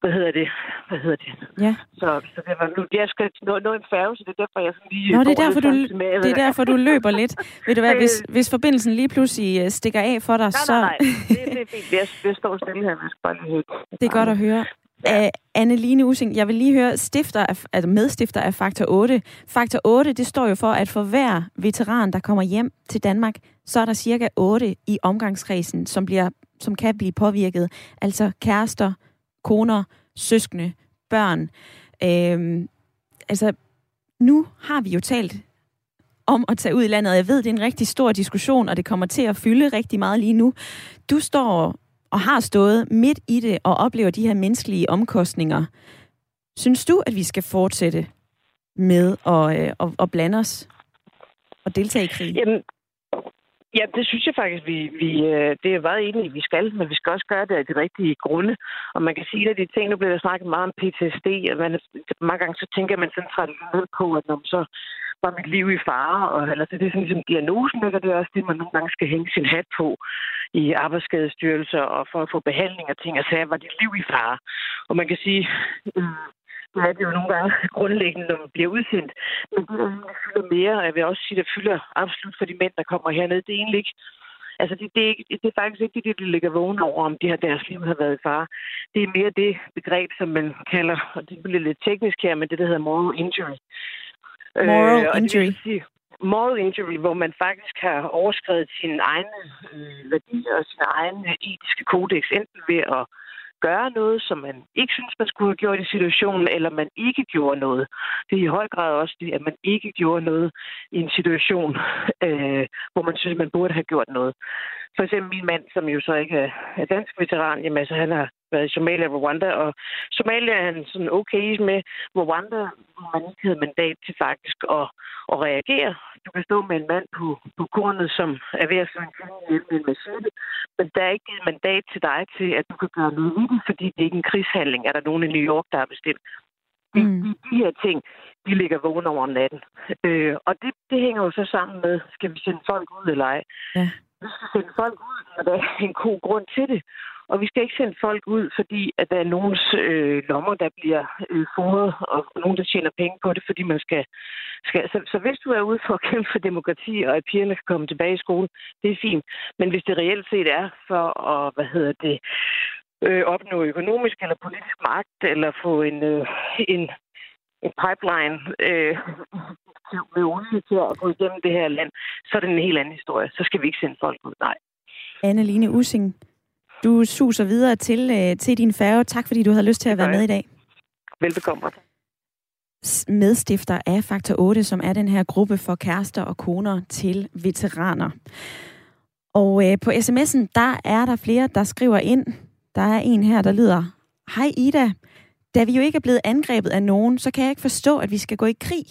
hvad hedder det? Hvad hedder det? Ja. Så, så det var nu, jeg skal nå, nå en færge, så det er derfor, jeg sådan lige... Nå, det er derfor, du, det er derfor, du løber lidt. Ved du hvad, hvis, hvis forbindelsen lige pludselig øh, stikker af for dig, nej, så... Nej, nej, det, det er fint. Jeg, jeg står stille her, jeg bare lige Det er godt at høre. Ja. Anne-Line Using, jeg vil lige høre, stifter af, altså medstifter af Faktor 8. Faktor 8, det står jo for, at for hver veteran, der kommer hjem til Danmark, så er der cirka 8 i omgangskredsen, som, bliver, som kan blive påvirket. Altså kærester, koner, søskende, børn. Øhm, altså, nu har vi jo talt om at tage ud i landet, og jeg ved, det er en rigtig stor diskussion, og det kommer til at fylde rigtig meget lige nu. Du står og har stået midt i det og oplever de her menneskelige omkostninger. Synes du, at vi skal fortsætte med at, øh, at, at blande os og deltage i krigen? Jamen, Ja, det synes jeg faktisk, vi, vi øh, det er meget enige, vi skal, men vi skal også gøre det af de rigtige grunde. Og man kan sige, at de ting, nu bliver der snakket meget om PTSD, og man, mange gange så tænker man sådan traditionelt på, at når man så var mit liv i fare, og eller så det er sådan ligesom diagnosen, og det er også det, man nogle gange skal hænge sin hat på i arbejdsskadestyrelser, og for at få behandling og ting altså, og sager, var dit liv i fare. Og man kan sige, øh, det er det jo nogle gange [LAUGHS] grundlæggende, når man bliver udsendt. Men det, der fylder mere, og jeg vil også sige, der fylder absolut for de mænd, der kommer herned, det er egentlig ikke Altså, det, det, er ikke, det er faktisk ikke det, de ligger vågne over, om de her deres liv har været i fare. Det er mere det begreb, som man kalder, og det bliver lidt teknisk her, men det, der hedder moral injury. Moral øh, injury. Det sige, moral injury, hvor man faktisk har overskrevet sine egne øh, værdier og sine egne etiske kodex, enten ved at gøre noget, som man ikke synes, man skulle have gjort i situationen, eller man ikke gjorde noget. Det er i høj grad også det, at man ikke gjorde noget i en situation, [LAUGHS] øh, hvor man synes, man burde have gjort noget. For eksempel min mand, som jo så ikke er dansk veteran, jamen altså, han har været Somalia og Rwanda, og Somalia er han sådan okay med. Rwanda, hvor man ikke havde mandat til faktisk at, at reagere. Du kan stå med en mand på, på kornet, som er ved at slå en kvinde ihjel med en machete, men der er ikke givet mandat til dig til, at du kan gøre noget ved det, fordi det er ikke en krigshandling, er der nogen i New York, der har bestemt. De, mm. de, de her ting, de ligger vågen over natten. Øh, og det, det hænger jo så sammen med, skal vi sende folk ud eller ej? Ja. Vi skal sende folk ud, når der er en god grund til det. Og vi skal ikke sende folk ud, fordi at der er nogens øh, lommer, der bliver øh, fodret, og nogen, der tjener penge på det, fordi man skal... skal så, så hvis du er ude for at kæmpe for demokrati, og at pigerne kan komme tilbage i skole, det er fint. Men hvis det reelt set er for at, hvad hedder det, øh, opnå økonomisk eller politisk magt, eller få en, øh, en, en pipeline øh, [LAUGHS] med olie til at gå igennem det her land, så er det en helt anden historie. Så skal vi ikke sende folk ud, nej. Anne-Line Ussing, du suser videre til, øh, til din færge. Tak fordi du havde lyst til at være med i dag. Velbekomme. medstifter af Faktor 8, som er den her gruppe for kærester og koner til veteraner. Og øh, på sms'en, der er der flere, der skriver ind. Der er en her, der lyder, Hej Ida, da vi jo ikke er blevet angrebet af nogen, så kan jeg ikke forstå, at vi skal gå i krig.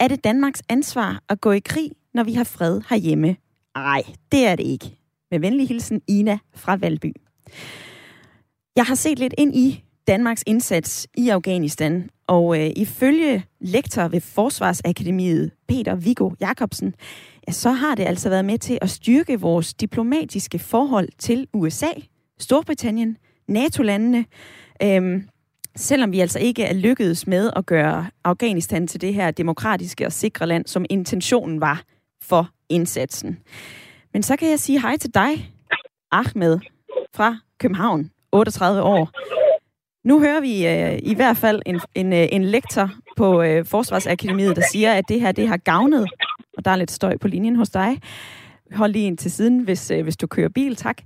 Er det Danmarks ansvar at gå i krig, når vi har fred herhjemme? Nej, det er det ikke. Med venlig hilsen, Ina fra Valby. Jeg har set lidt ind i Danmarks indsats i Afghanistan, og øh, ifølge lektor ved Forsvarsakademiet, Peter Viggo Jacobsen, ja, så har det altså været med til at styrke vores diplomatiske forhold til USA, Storbritannien, NATO-landene, øhm, selvom vi altså ikke er lykkedes med at gøre Afghanistan til det her demokratiske og sikre land, som intentionen var for indsatsen. Men så kan jeg sige hej til dig, Ahmed, fra København, 38 år. Nu hører vi øh, i hvert fald en, en, øh, en lektor på øh, Forsvarsakademiet, der siger, at det her det har gavnet, og der er lidt støj på linjen hos dig. Hold lige ind til siden, hvis, øh, hvis du kører bil, tak.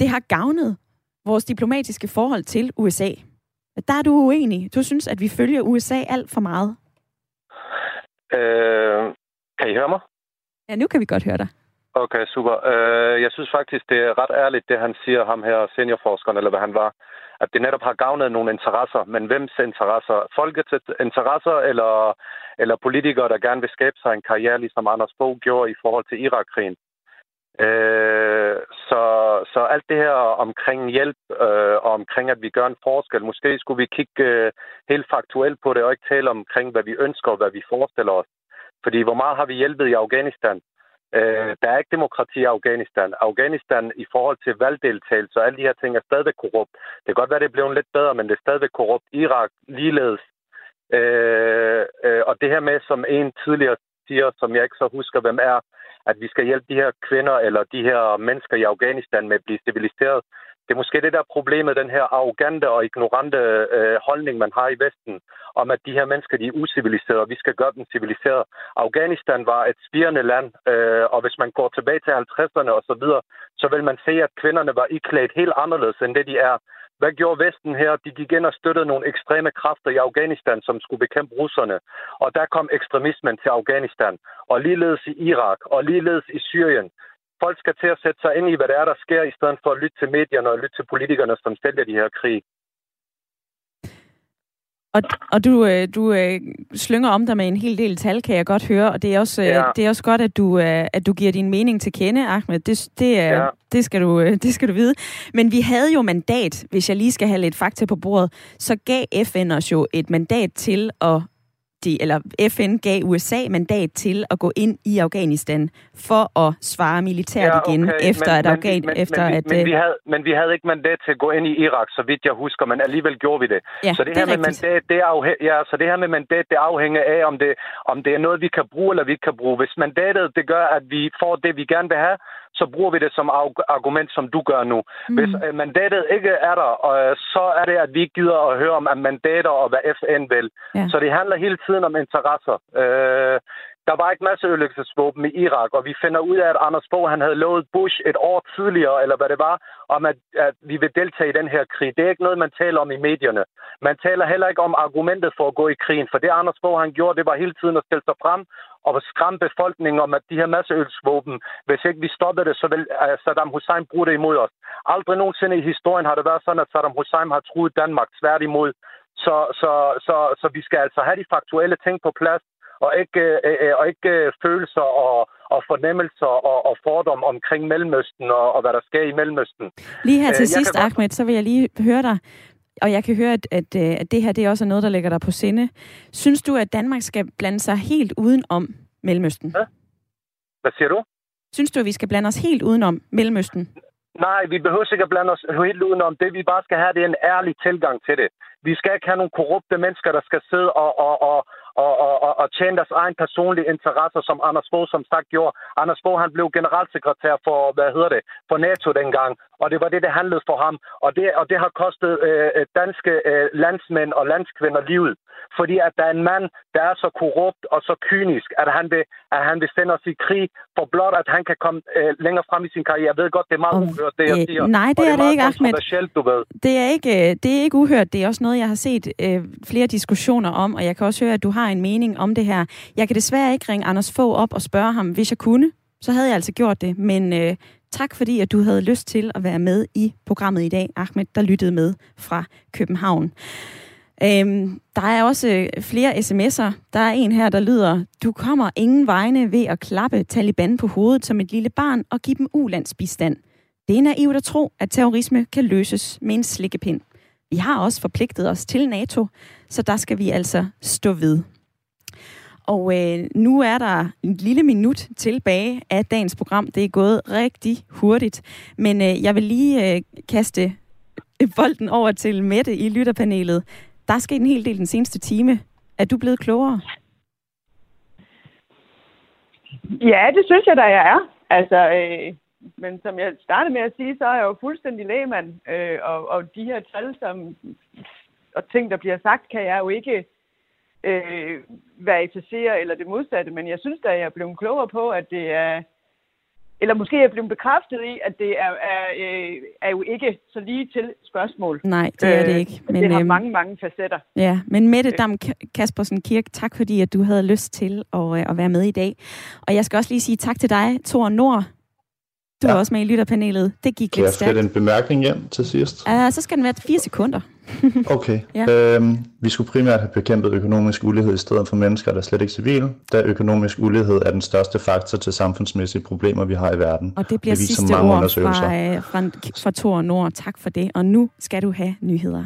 Det har gavnet vores diplomatiske forhold til USA. Der er du uenig. Du synes, at vi følger USA alt for meget. Øh, kan I høre mig? Ja, nu kan vi godt høre dig. Okay, super. Øh, jeg synes faktisk, det er ret ærligt, det han siger, ham her seniorforskeren, eller hvad han var, at det netop har gavnet nogle interesser. Men hvems interesser? Folkets interesser, eller, eller politikere, der gerne vil skabe sig en karriere, ligesom Anders Fogh gjorde i forhold til Irak-krigen? Øh, så, så alt det her omkring hjælp øh, og omkring, at vi gør en forskel, måske skulle vi kigge øh, helt faktuelt på det og ikke tale omkring, hvad vi ønsker og hvad vi forestiller os. Fordi hvor meget har vi hjulpet i Afghanistan? Øh, der er ikke demokrati i Afghanistan. Afghanistan i forhold til valgdeltagelse og alle de her ting er stadigvæk korrupt. Det kan godt være, det er blevet lidt bedre, men det er stadigvæk korrupt. Irak ligeledes. Øh, øh, og det her med, som en tidligere siger, som jeg ikke så husker, hvem er, at vi skal hjælpe de her kvinder eller de her mennesker i Afghanistan med at blive civiliseret. Det er måske det der problemet, den her arrogante og ignorante øh, holdning, man har i Vesten, om at de her mennesker, de er usiviliserede, og vi skal gøre dem civiliserede. Afghanistan var et spirende land, øh, og hvis man går tilbage til 50'erne og så videre, så vil man se, at kvinderne var iklædt helt anderledes, end det de er. Hvad gjorde Vesten her? De gik ind og støttede nogle ekstreme kræfter i Afghanistan, som skulle bekæmpe russerne. Og der kom ekstremismen til Afghanistan. Og ligeledes i Irak, og ligeledes i Syrien. Folk skal til at sætte sig ind i, hvad det er, der sker, i stedet for at lytte til medierne og lytte til politikerne, som sælger de her krig. Og, og du, øh, du øh, slynger om dig med en hel del tal, kan jeg godt høre, og det er også, øh, ja. det er også godt, at du, at du giver din mening til kende, Ahmed. Det, det, ja. det, skal du, det skal du vide. Men vi havde jo mandat, hvis jeg lige skal have lidt fakta på bordet, så gav FN os jo et mandat til at de, eller FN gav USA mandat til at gå ind i Afghanistan for at svare militært ja, okay. igen, efter men, at Afghan... Men, efter men, at, men, vi havde, men vi havde ikke mandat til at gå ind i Irak, så vidt jeg husker, men alligevel gjorde vi det. Ja, så det, det her med mandat, det afhæ... ja, så det her med mandat, det afhænger af, om det, om det er noget, vi kan bruge, eller vi ikke kan bruge. Hvis mandatet, det gør, at vi får det, vi gerne vil have, så bruger vi det som argument, som du gør nu. Mm. Hvis uh, mandatet ikke er der, uh, så er det, at vi ikke gider at høre om at mandater og hvad FN vil. Ja. Så det handler hele tiden om interesser. Uh, der var ikke masse ødelæggelsesvåben i Irak, og vi finder ud af, at Anders Fogh han havde lovet Bush et år tidligere, eller hvad det var, om at, at vi vil deltage i den her krig. Det er ikke noget, man taler om i medierne. Man taler heller ikke om argumentet for at gå i krigen, for det Anders Fogh han gjorde, det var hele tiden at stille sig frem og skræmme befolkningen om, at de her masseølsvåben, hvis ikke vi stopper det, så vil øh, Saddam Hussein bruge det imod os. Aldrig nogensinde i historien har det været sådan, at Saddam Hussein har truet Danmark tværtimod. Så, så, så, så vi skal altså have de faktuelle ting på plads, og ikke, øh, øh, og ikke øh, følelser og, og fornemmelser og, og fordom omkring Mellemøsten og, og hvad der sker i Mellemøsten. Lige her til øh, sidst, godt... Ahmed, så vil jeg lige høre dig, og jeg kan høre, at, at, øh, at det her det er også noget, der ligger der på sinde. Synes du, at Danmark skal blande sig helt uden om Mellemøsten? Ja. Hvad siger du? Synes du, at vi skal blande os helt udenom Mellemøsten? Nej, vi behøver ikke at blande os helt udenom. Det vi bare skal have, det er en ærlig tilgang til det. Vi skal ikke have nogle korrupte mennesker, der skal sidde og, og, og, og, og, og, og tjene deres egen personlige interesser, som Anders Fogh som sagt gjorde. Anders Fogh han blev generalsekretær for, hvad hedder det, for NATO dengang, og det var det, det handlede for ham. Og det, og det har kostet øh, øh danske øh, landsmænd og landskvinder livet. Fordi at der er en mand, der er så korrupt og så kynisk, at han vil, at han vil sende os i krig for blot, at han kan komme øh, længere frem i sin karriere. Jeg ved godt, det er meget uhørt, det jeg Øh, siger. nej, det og er det ikke, Ahmed. du ved. Det er ikke, øh, det er ikke uhørt. Det er også noget, jeg har set øh, flere diskussioner om, og jeg kan også høre, at du har en mening om det her. Jeg kan desværre ikke ringe Anders Fogh op og spørge ham, hvis jeg kunne. Så havde jeg altså gjort det. Men øh, tak fordi, at du havde lyst til at være med i programmet i dag, Ahmed, der lyttede med fra København. Øhm, der er også øh, flere sms'er. Der er en her, der lyder, du kommer ingen vegne ved at klappe Taliban på hovedet som et lille barn og give dem ulandsbistand. Det er naivt at tro, at terrorisme kan løses med en slikkepind. Vi har også forpligtet os til NATO, så der skal vi altså stå ved. Og øh, nu er der en lille minut tilbage af dagens program. Det er gået rigtig hurtigt. Men øh, jeg vil lige øh, kaste øh, bolden over til Mette i lytterpanelet. Der er sket en hel del den seneste time. Er du blevet klogere? Ja, det synes jeg da, jeg er. Altså, øh, men som jeg startede med at sige, så er jeg jo fuldstændig lægmand, øh, og, og de her tal som, og ting, der bliver sagt, kan jeg jo ikke øh, verificere eller det modsatte, men jeg synes da, jeg er blevet klogere på, at det er, eller måske er jeg blevet bekræftet i, at det er, er, øh, er jo ikke så lige til spørgsmål. Nej, det er det ikke. Men, det har øhm, mange, mange facetter. Ja, men Mette Dam Kaspersen Kirk, tak fordi at du havde lyst til at, øh, at være med i dag. Og jeg skal også lige sige tak til dig, Thor Nord. Du ja. er også med i lytterpanelet. Det gik Kan jeg lidt stærkt. flette en bemærkning hjem til sidst? Uh, så skal den være fire sekunder. [LAUGHS] Okay. Ja. Øhm, vi skulle primært have bekæmpet økonomisk ulighed i stedet for mennesker, der er slet ikke civile, da økonomisk ulighed er den største faktor til samfundsmæssige problemer, vi har i verden. Og det bliver viser sidste mange ord undersøgelser. fra, øh, fra, fra Thor Nord. Tak for det. Og nu skal du have nyheder.